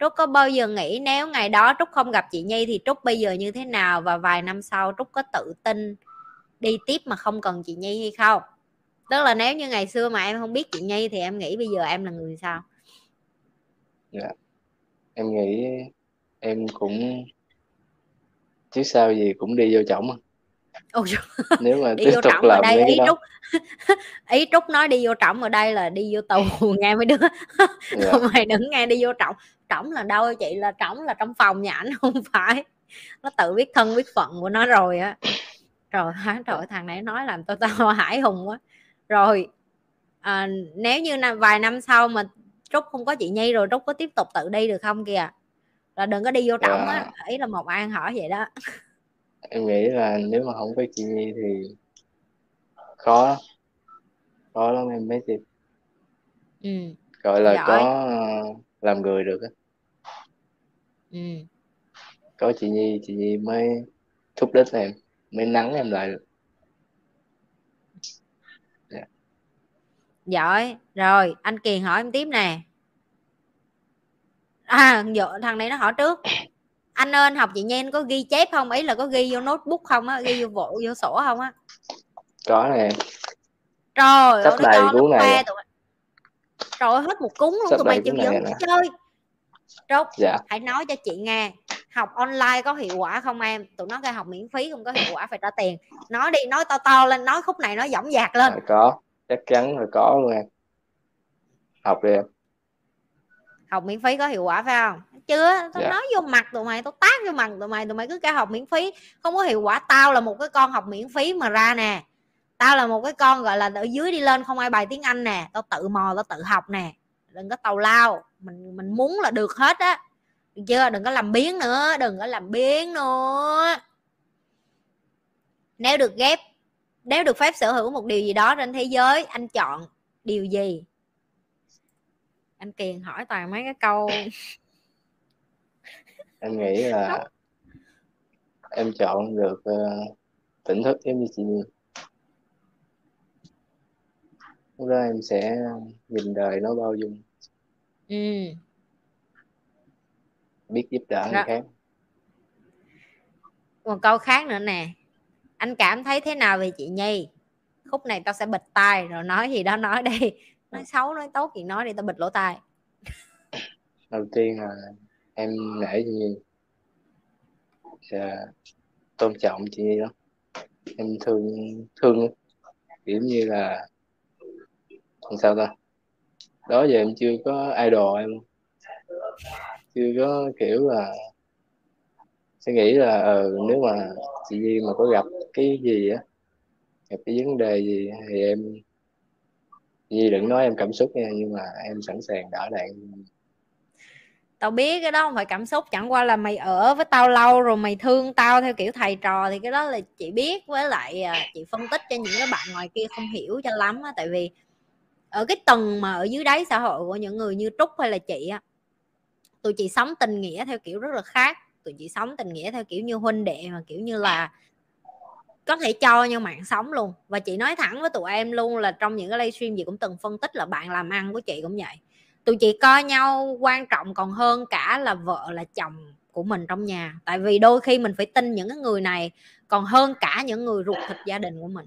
S1: Trúc có bao giờ nghĩ nếu ngày đó Trúc không gặp chị Nhi thì Trúc bây giờ như thế nào và vài năm sau Trúc có tự tin đi tiếp mà không cần chị Nhi hay không? Tức là nếu như ngày xưa mà em không biết chị Nhi thì em nghĩ bây giờ em là người sao?
S2: Dạ. em nghĩ em cũng chứ sao gì cũng đi vô chổng
S1: Ôi,
S2: nếu mà
S1: đi
S2: tiếp
S1: vô
S2: tục làm
S1: ở đây ý trúc. Ý trúc nói đi vô trọng ở đây là đi vô tù nghe mấy đứa.
S2: Dạ.
S1: mày đừng nghe đi vô trọng trọng là đâu chị? Là trọng là trong phòng nhà ảnh không phải. Nó tự biết thân biết phận của nó rồi á. Rồi hả trời thằng này nói làm tôi tao hải hùng quá. Rồi à, nếu như là vài năm sau mà trúc không có chị nhi rồi trúc có tiếp tục tự đi được không kìa là đừng có đi vô trọng á
S2: dạ.
S1: ý là một an hỏi vậy đó
S2: em nghĩ là nếu mà không có chị Nhi thì khó khó lắm em mới tìm
S1: ừ.
S2: gọi là
S1: Giỏi.
S2: có ờ, làm người được á
S1: ừ.
S2: có chị Nhi chị Nhi mới thúc đích em mới nắng em lại được
S1: giỏi rồi anh kiền hỏi em tiếp nè à giờ thằng này nó hỏi trước. Anh ơi anh học chị nhi có ghi chép không? Ý là có ghi vô notebook không á ghi vô bộ vô sổ không á?
S2: Có nè.
S1: Trời
S2: sắp đầy cuốn này rồi.
S1: tụi trời hết một cúng luôn
S2: Sắp
S1: tụi mày chịu dẫn chơi. Trúc
S2: dạ.
S1: hãy nói cho chị nghe học online có hiệu quả không em? Tụi nó kêu học miễn phí không có hiệu quả phải trả tiền. Nói đi nói to to lên nói khúc này nói dõng dạc lên.
S2: Dạ, có chắc chắn là có luôn em. Học đi em
S1: học miễn phí có hiệu quả phải không? Chưa tao
S2: Dạ.
S1: nói vô mặt tụi mày tao tác vô mặt tụi mày tụi mày cứ kêu học miễn phí. Không có hiệu quả tao là một cái con học miễn phí mà ra nè. Tao là một cái con gọi là ở dưới đi lên không ai bài tiếng anh nè. Tao tự mò tao tự học nè. Đừng có tàu lao. Mình mình muốn là được hết á. Được chưa? Đừng có làm biến nữa đừng có làm biến nữa. Nếu được ghép nếu được phép sở hữu một điều gì đó trên thế giới anh chọn điều gì anh kiền hỏi toàn mấy cái câu.
S2: Em nghĩ là em chọn được ờ, tỉnh thức giống như chị Nhi. Lúc đó em sẽ nhìn đời nó bao dung.
S1: Ừ.
S2: Biết giúp đỡ người khác.
S1: Một câu khác nữa nè. Anh cảm thấy thế nào về chị nhi? Khúc này tao sẽ bịt tai rồi nói gì đó nói đi nói xấu nói tốt gì nói đi tao bịt lỗ tai.
S2: Đầu tiên là em nể chị Nhi và tôn trọng chị Nhi lắm em thương thương kiểu như là làm sao ta? Đó giờ em chưa có idol em. Chưa có kiểu là sẽ nghĩ là ờ, nếu mà chị Nhi mà có gặp cái gì á gặp cái vấn đề gì thì em Nhi đừng nói em cảm xúc nha, nhưng mà em sẵn sàng đỡ đạn
S1: tao biết cái đó không phải cảm xúc, chẳng qua là mày ở với tao lâu rồi, mày thương tao theo kiểu thầy trò thì cái đó là chị biết. Với lại à, chị phân tích cho những cái bạn ngoài kia không hiểu cho lắm á, tại vì ở cái tầng mà ở dưới đáy xã hội của những người như trúc hay là chị á, tụi chị sống tình nghĩa theo kiểu rất là khác. Tụi chị sống tình nghĩa theo kiểu như huynh đệ mà kiểu như là có thể cho nhau mạng sống luôn. Và chị nói thẳng với tụi em luôn là trong những cái livestream chị cũng từng phân tích là bạn làm ăn của chị cũng vậy. Tụi chị coi nhau quan trọng còn hơn cả là vợ là chồng của mình trong nhà. Tại vì đôi khi mình phải tin những cái người này còn hơn cả những người ruột thịt gia đình của mình.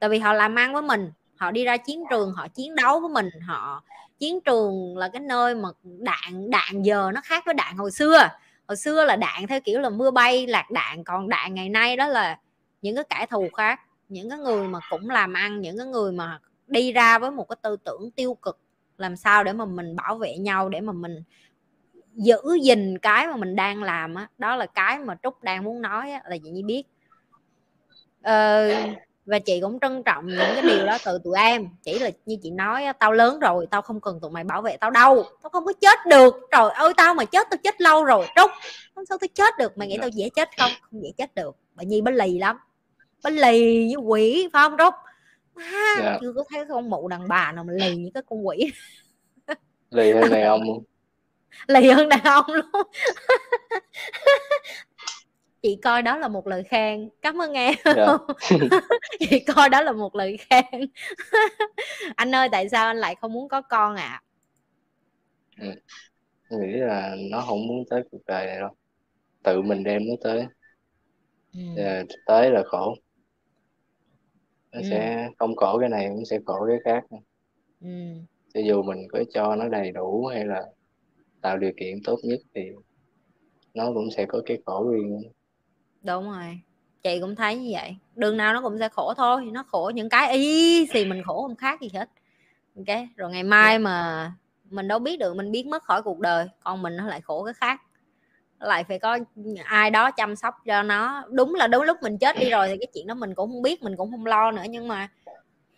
S1: Tại vì họ làm ăn với mình, họ đi ra chiến trường, họ chiến đấu với mình, họ chiến trường là cái nơi mà đạn đạn giờ nó khác với đạn hồi xưa. Hồi xưa là đạn theo kiểu là mưa bay, lạc đạn, còn đạn ngày nay đó là những cái kẻ thù khác những cái người mà cũng làm ăn những cái người mà đi ra với một cái tư tưởng tiêu cực làm sao để mà mình bảo vệ nhau để mà mình giữ gìn cái mà mình đang làm á đó là cái mà trúc đang muốn nói á, là chị nhi biết. Ờ, và chị cũng trân trọng những cái điều đó từ tụi em chỉ là như chị nói tao lớn rồi tao không cần tụi mày bảo vệ tao đâu tao không có chết được. Trời ơi tao mà chết tao chết lâu rồi trúc không sao tao chết được. Mày nghĩ tao dễ chết không? Không dễ chết được bà nhi bánh lì lắm bánh lì như quỷ phải không trúc má
S2: Dạ.
S1: chưa có thấy con mụ đàn bà nào mà lì như cái con quỷ
S2: lì hơn đàn ông luôn
S1: lì hơn đàn ông luôn chị coi đó là một lời khen cảm ơn em
S2: Dạ.
S1: chị coi đó là một lời khen anh ơi tại sao anh lại không muốn có con ạ
S2: à? ừ. nghĩ là nó không muốn tới cuộc đời này đâu tự mình đem nó tới ừ. tới là khổ nó ừ. sẽ không khổ cái này cũng sẽ khổ cái khác. Ừ. cho dù mình có cho nó đầy đủ hay là tạo điều kiện tốt nhất thì nó cũng sẽ có cái khổ riêng.
S1: Đúng rồi. Chị cũng thấy như vậy. Đường nào nó cũng sẽ khổ thôi nó khổ những cái y thì mình khổ không khác gì hết. Ok rồi ngày mai mà mình đâu biết được mình biến mất khỏi cuộc đời còn mình nó lại khổ cái khác lại phải có ai đó chăm sóc cho nó. Đúng là đúng lúc mình chết đi rồi thì cái chuyện đó mình cũng không biết mình cũng không lo nữa. Nhưng mà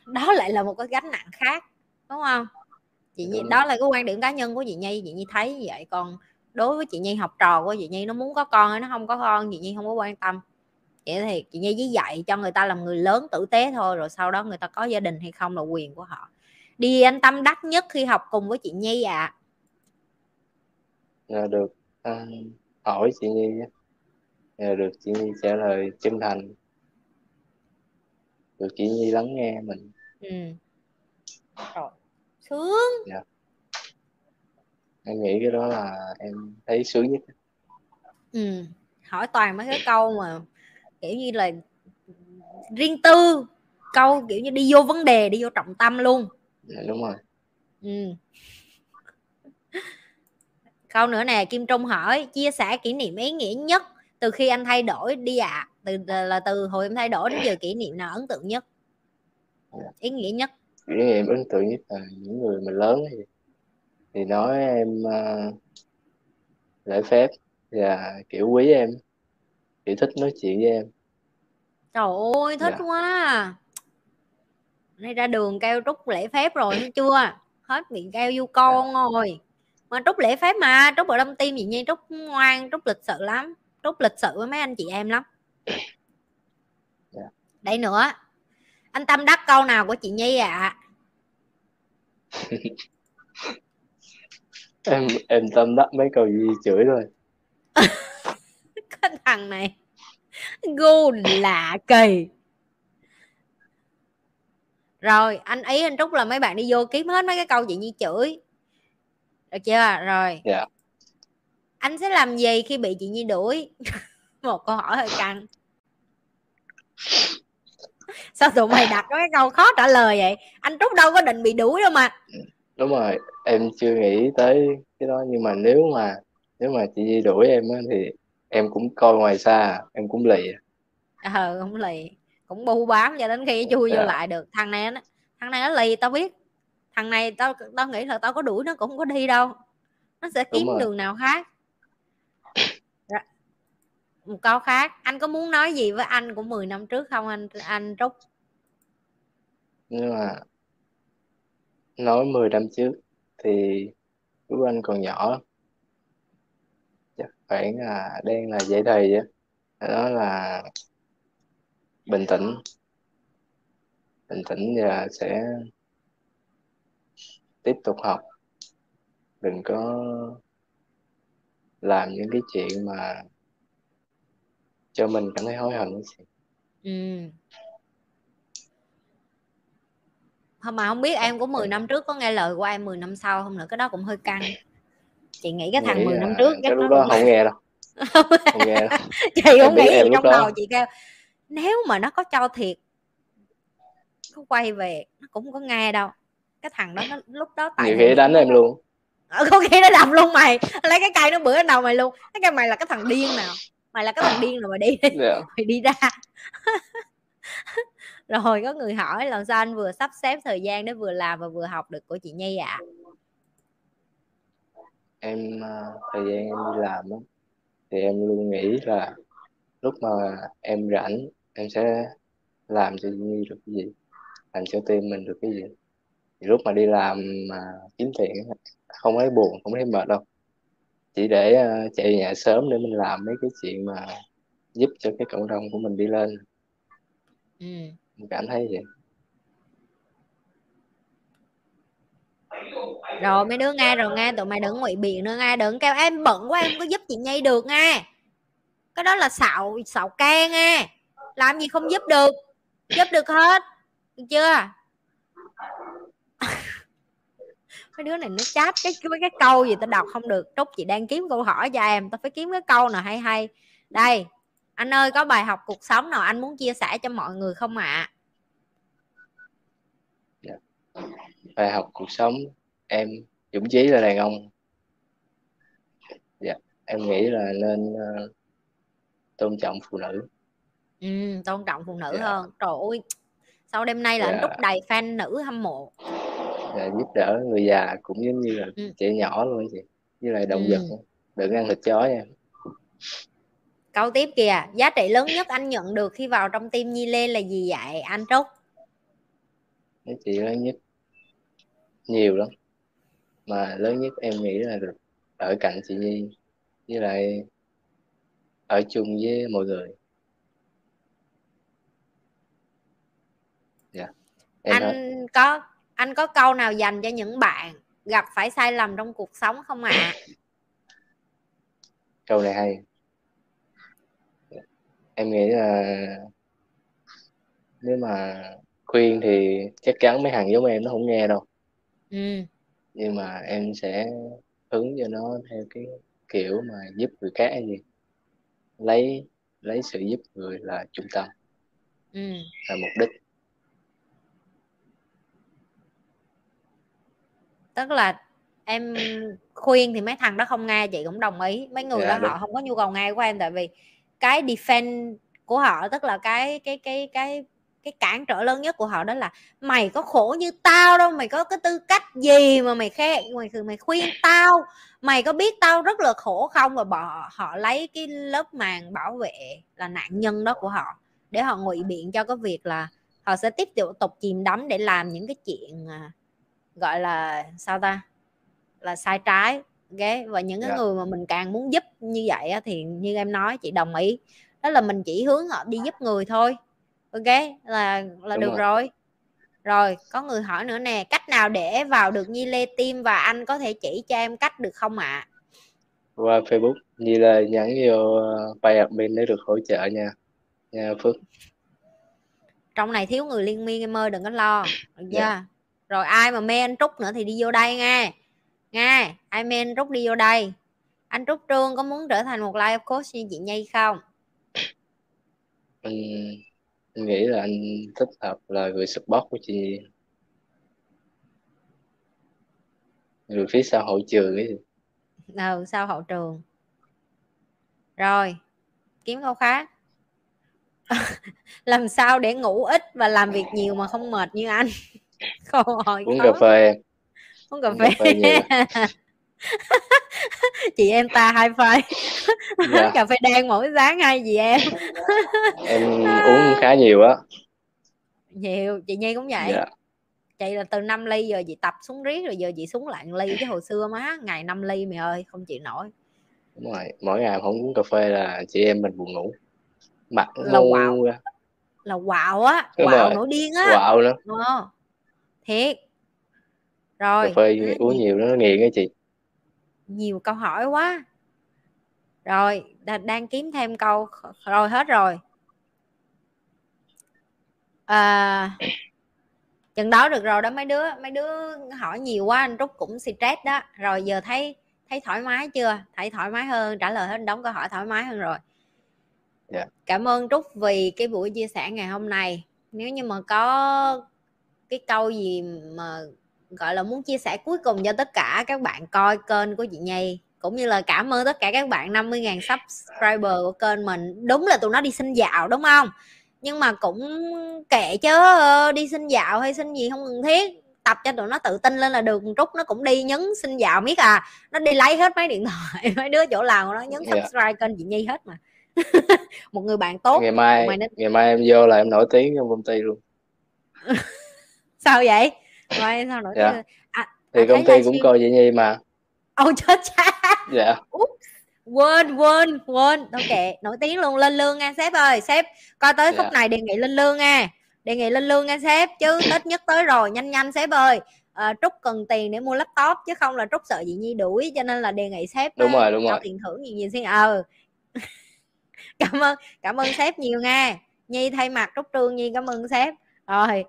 S1: đó lại là một cái gánh nặng khác đúng không? Chị nhi đó là cái quan điểm cá nhân của chị nhi. Chị nhi thấy như vậy. Còn đối với chị nhi học trò của chị nhi nó muốn có con hay nó không có con chị nhi không có quan tâm. Vậy thì chị nhi chỉ dạy cho người ta làm người lớn tử tế thôi rồi sau đó người ta có gia đình hay không là quyền của họ. Đi anh tâm đắc nhất khi học cùng với chị nhi ạ.
S2: À. được. À, hỏi chị nhi được chị nhi trả lời chân thành được chị nhi lắng nghe mình ừ.
S1: rồi sướng dạ.
S2: em nghĩ cái đó là em thấy sướng nhất
S1: ừ. hỏi toàn mấy cái câu mà kiểu như là riêng tư câu kiểu như đi vô vấn đề đi vô trọng tâm luôn
S2: dạ, đúng rồi ừ.
S1: Câu nữa nè kim trung hỏi chia sẻ kỷ niệm ý nghĩa nhất từ khi anh thay đổi đi ạ à. từ là từ hồi em thay đổi đến giờ kỷ niệm nào ấn tượng nhất ý nghĩa nhất
S2: kỷ niệm ấn tượng nhất là những người mà lớn thì, thì nói em uh, lễ phép và kiểu quý em kiểu thích nói chuyện với em
S1: trời ơi thích dạ. quá nay ra đường kêu trúc lễ phép rồi chưa hết miệng kêu du con dạ. rồi mà trúc lễ phép mà trúc ở đông tim gì nhiên trúc ngoan trúc lịch sự lắm trúc lịch sự với mấy anh chị em lắm dạ. đây nữa anh tâm đắc câu nào của chị nhi ạ à?
S2: em em tâm đắc mấy câu gì chửi rồi
S1: cái thằng này gu lạ kỳ rồi anh ý anh trúc là mấy bạn đi vô kiếm hết mấy cái câu chị nhi chửi được chưa? Rồi. Yeah. Dạ. anh sẽ làm gì khi bị chị nhi đuổi? Một câu hỏi hơi căng. Sao tụi mày đặt cái câu khó trả lời vậy? Anh trúc đâu có định bị đuổi đâu mà.
S2: Đúng rồi em chưa nghĩ tới cái đó. Nhưng mà nếu mà nếu mà chị nhi đuổi em á, thì em cũng coi ngoài xa em cũng lì.
S1: Ờ cũng lì. Cũng bu bám cho đến khi chui vô dạ. lại được. Thằng này nó thằng này nó lì tao biết thằng này tao tao nghĩ là tao có đuổi nó cũng không có đi đâu. Nó sẽ kiếm đường nào khác. Một câu khác anh có muốn nói gì với anh của 10 năm trước không anh anh trúc?
S2: Nhưng mà nói 10 năm trước thì lúc anh còn nhỏ chắc khoảng là đang là dạy thầy á. Đó là bình tĩnh. Bình tĩnh và sẽ tiếp tục học. Đừng có làm những cái chuyện mà cho mình cảm thấy hối hận ừ.
S1: không mà không biết em của 10 năm trước có nghe lời của em 10 năm sau không nữa cái đó cũng hơi căng. Chị nghĩ cái thằng nghĩ 10 năm trước
S2: cái lúc đó không nghe đâu.
S1: Không nghe đâu. Chị cũng nghĩ gì trong đó. đầu chị kêu nếu mà nó có cho thiệt có quay về nó cũng có nghe đâu cái thằng đó nó lúc đó
S2: tại nhiều khi đánh em luôn
S1: ờ, có khi nó đập luôn mày lấy cái cây nó bữa đầu mày luôn cái cây mày là cái thằng điên nào mày là cái thằng điên rồi mày đi yeah. Dạ. mày đi ra rồi có người hỏi làm sao anh vừa sắp xếp thời gian để vừa làm và vừa học được của chị Nhi ạ à?
S2: em thời gian em đi làm đó, thì em luôn nghĩ là lúc mà em rảnh em sẽ làm cho Nhi được cái gì làm cho team mình được cái gì thì lúc mà đi làm mà kiếm tiền không thấy buồn không thấy mệt đâu. Chỉ để uh, chạy nhà sớm để mình làm mấy cái chuyện mà giúp cho cái cộng đồng của mình đi lên. Ừ. mình cảm thấy vậy.
S1: Rồi mấy đứa nghe rồi nghe tụi mày đừng ngụy biện nữa nghe đừng kêu em bận quá em có giúp chị nhi được nghe. Cái đó là xạo xạo can nghe. Làm gì không giúp được giúp được hết được chưa mấy đứa này nó chat cái cái cái câu gì tao đọc không được. Trúc chị đang kiếm câu hỏi cho em. Tao phải kiếm cái câu nào hay hay. Đây anh ơi có bài học cuộc sống nào anh muốn chia sẻ cho mọi người không ạ?
S2: À? bài học cuộc sống em dũng chí là đàn ông. Dạ em nghĩ là nên uh, tôn trọng phụ nữ.
S1: Ừ, tôn trọng phụ nữ dạ. hơn. Trời ơi sau đêm nay là dạ. anh trúc đầy fan nữ hâm mộ
S2: dạ, giúp đỡ người già cũng giống như là ừ. trẻ nhỏ luôn chị với lại động ừ. vật đừng ăn thịt chó nha
S1: câu tiếp kìa giá trị lớn nhất anh nhận được khi vào trong tim Nhi Lê là gì vậy anh Trúc
S2: giá trị lớn nhất nhiều lắm mà lớn nhất em nghĩ là được ở cạnh chị Nhi với lại ở chung với mọi người
S1: dạ yeah. anh hết. có anh có câu nào dành cho những bạn gặp phải sai lầm trong cuộc sống không ạ à?
S2: câu này hay em nghĩ là nếu mà khuyên thì chắc chắn mấy thằng giống em nó không nghe đâu ừ. nhưng mà em sẽ hướng cho nó theo cái kiểu mà giúp người khác hay gì lấy lấy sự giúp người là trung tâm ừ. là mục đích
S1: tức là em khuyên thì mấy thằng đó không nghe chị cũng đồng ý. Mấy người dạ, đó đúng. họ không có nhu cầu nghe của em tại vì cái defend của họ tức là cái cái cái cái cái cản trở lớn nhất của họ đó là mày có khổ như tao đâu mày có cái tư cách gì mà mày khe mày mày khuyên tao? Mày có biết tao rất là khổ không? Và bỏ họ lấy cái lớp màn bảo vệ là nạn nhân đó của họ để họ ngụy biện cho cái việc là họ sẽ tiếp tục chìm đắm để làm những cái chuyện à, gọi là sao ta là sai trái okay? và những cái yeah. Dạ. người mà mình càng muốn giúp như vậy thì như em nói chị đồng ý đó là mình chỉ hướng họ đi giúp người thôi ok là là Đúng được rồi. rồi rồi có người hỏi nữa nè cách nào để vào được Nhi Lê Tim và anh có thể chỉ cho em cách được không ạ à?
S2: qua Facebook Nhi Lê nhắn vô bay admin để được hỗ trợ nha nha Phước
S1: trong này thiếu người liên miên em ơi đừng có lo được chưa yeah. Rồi ai mà mê anh Trúc nữa thì đi vô đây nghe. Nghe ai mê anh Trúc đi vô đây. Anh Trúc Trương có muốn trở thành một life coach như chị Nhi không?
S2: Anh, anh nghĩ là anh thích hợp là người support của chị người phía sau hậu trường ấy.
S1: Ừ sau hậu trường. Rồi kiếm câu khác. Làm sao để ngủ ít và làm việc nhiều mà không mệt như anh câu hỏi
S2: uống cà phê.
S1: Uống cà phê, cà phê chị em ta hai phai dạ. cà phê đen mỗi sáng hai gì em?
S2: Em uống khá nhiều á.
S1: Nhiều chị nhi cũng vậy. Dạ. chị là từ 5 ly giờ chị tập xuống riết rồi giờ chị xuống lại ly chứ hồi xưa má ngày 5 ly mày ơi không chịu nổi.
S2: Đúng rồi mỗi ngày không uống cà phê là chị em mình buồn ngủ. Mặt
S1: là quạo. là quạo á quạo nổi điên á.
S2: quạo nữa
S1: ờ. Thiệt. Rồi
S2: cà phê uống nhiều nó nghiện á chị.
S1: Nhiều câu hỏi quá. Rồi đang kiếm thêm câu rồi hết rồi. À, chừng đó được rồi đó mấy đứa mấy đứa hỏi nhiều quá anh trúc cũng stress đó. Rồi giờ thấy thấy thoải mái chưa? Thấy thoải mái hơn trả lời hết đóng câu hỏi thoải mái hơn rồi. Yeah. Dạ. cảm ơn trúc vì cái buổi chia sẻ ngày hôm nay. Nếu như mà có cái câu gì mà gọi là muốn chia sẻ cuối cùng cho tất cả các bạn coi kênh của chị Nhi cũng như là cảm ơn tất cả các bạn 50.000 subscriber của kênh mình. Đúng là tụi nó đi xin dạo đúng không? Nhưng mà cũng kệ chứ đi xin dạo hay xin gì không cần thiết. Tập cho tụi nó tự tin lên là được trúc nó cũng đi nhấn xin dạo biết à. Nó đi lấy hết mấy điện thoại mấy đứa chỗ làm của nó nhấn dạ. subscribe yeah. kênh chị nhi hết mà. Một người bạn tốt
S2: ngày mai nên... ngày mai em vô là em nổi tiếng trong công ty luôn
S1: sao vậy? Rồi sao nổi dạ.
S2: à, thì à, công ty cũng coi vậy nhi mà.
S1: Ôi chết cha
S2: dạ.
S1: Quên quên quên. Ok nổi tiếng luôn. Lên lương nha sếp ơi. Sếp coi tới dạ. khúc này đề nghị lên lương nha. Đề nghị lên lương nha sếp chứ tết nhất tới rồi. Nhanh nhanh sếp ơi. À, trúc cần tiền để mua laptop chứ không là trúc sợ gì nhi đuổi cho nên là đề nghị sếp
S2: đúng rồi đúng
S1: cho
S2: rồi.
S1: tiền thưởng gì nhiều xin ờ. Cảm ơn cảm ơn sếp nhiều nha. Nhi thay mặt trúc trương nhi cảm ơn sếp. Rồi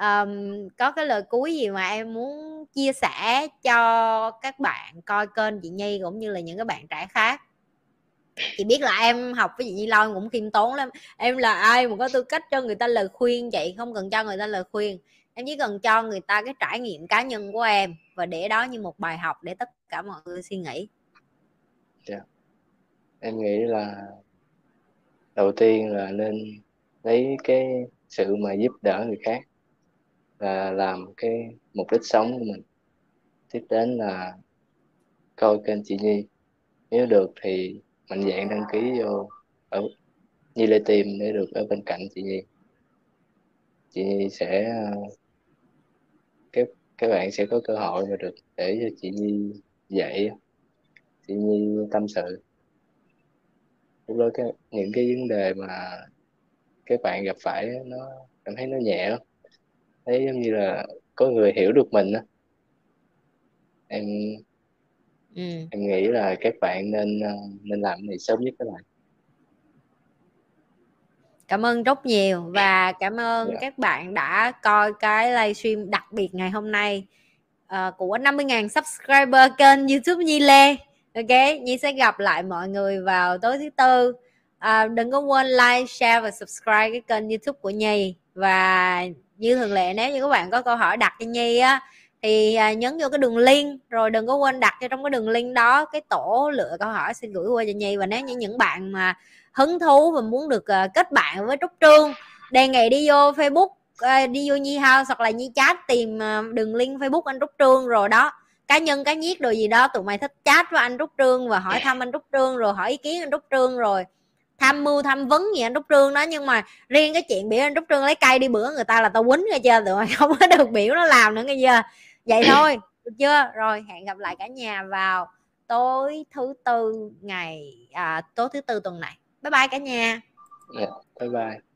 S1: um, có cái lời cuối gì mà em muốn chia sẻ cho các bạn coi kênh chị nhi cũng như là những cái bạn trẻ khác? Chị biết là em học với chị nhi lâu cũng khiêm tốn lắm. Em là ai mà có tư cách cho người ta lời khuyên chị? Không cần cho người ta lời khuyên. Em chỉ cần cho người ta cái trải nghiệm cá nhân của em và để đó như một bài học để tất cả mọi người suy nghĩ.
S2: Yeah. Em nghĩ là đầu tiên là nên lấy cái sự mà giúp đỡ người khác và làm cái mục đích sống của mình. Tiếp đến là coi kênh chị Nhi. Nếu được thì mạnh dạng đăng ký vô ở Nhi Lê Tìm để được ở bên cạnh chị Nhi. Chị Nhi sẽ các các bạn sẽ có cơ hội mà được để cho chị Nhi dạy, chị Nhi tâm sự. Lúc đó cái, những cái vấn đề mà các bạn gặp phải nó cảm thấy nó nhẹ lắm thấy giống như là có người hiểu được mình á em ừ. em nghĩ là các bạn nên ờ, nên làm này sớm nhất các bạn
S1: cảm ơn rất nhiều và cảm ơn yeah. Dạ. các bạn đã coi cái livestream đặc biệt ngày hôm nay uh, của 50.000 subscriber kênh youtube Nhi Lê ok Nhi sẽ gặp lại mọi người vào tối thứ tư à, đừng có quên like share và subscribe cái kênh youtube của Nhi và như thường lệ nếu như các bạn có câu hỏi đặt cho Nhi á, thì à, nhấn vô cái đường link, rồi đừng có quên đặt cho trong cái đường link đó cái tổ lựa câu hỏi xin gửi qua cho Nhi. Và nếu như những bạn mà hứng thú và muốn được à, kết bạn với Trúc Trương, đề nghị đi vô Facebook à, đi vô Nhi House hoặc là Nhi chat tìm đường link Facebook anh Trúc Trương rồi đó. Cá nhân, cá nhiết đồ gì đó, tụi mày thích chat với anh Trúc Trương và hỏi thăm anh Trúc Trương rồi, hỏi ý kiến anh Trúc Trương rồi tham mưu tham vấn gì anh Trúc Trương đó nhưng mà riêng cái chuyện biểu anh Trúc Trương lấy cây đi bữa người ta là tao quýnh nghe chưa? Tụi mày không có được biểu nó làm nữa nghe chưa? Vậy thôi được chưa? Rồi hẹn gặp lại cả nhà vào tối thứ tư ngày à, tối thứ tư tuần này. Bye bye cả nhà.
S2: Yeah, bye bye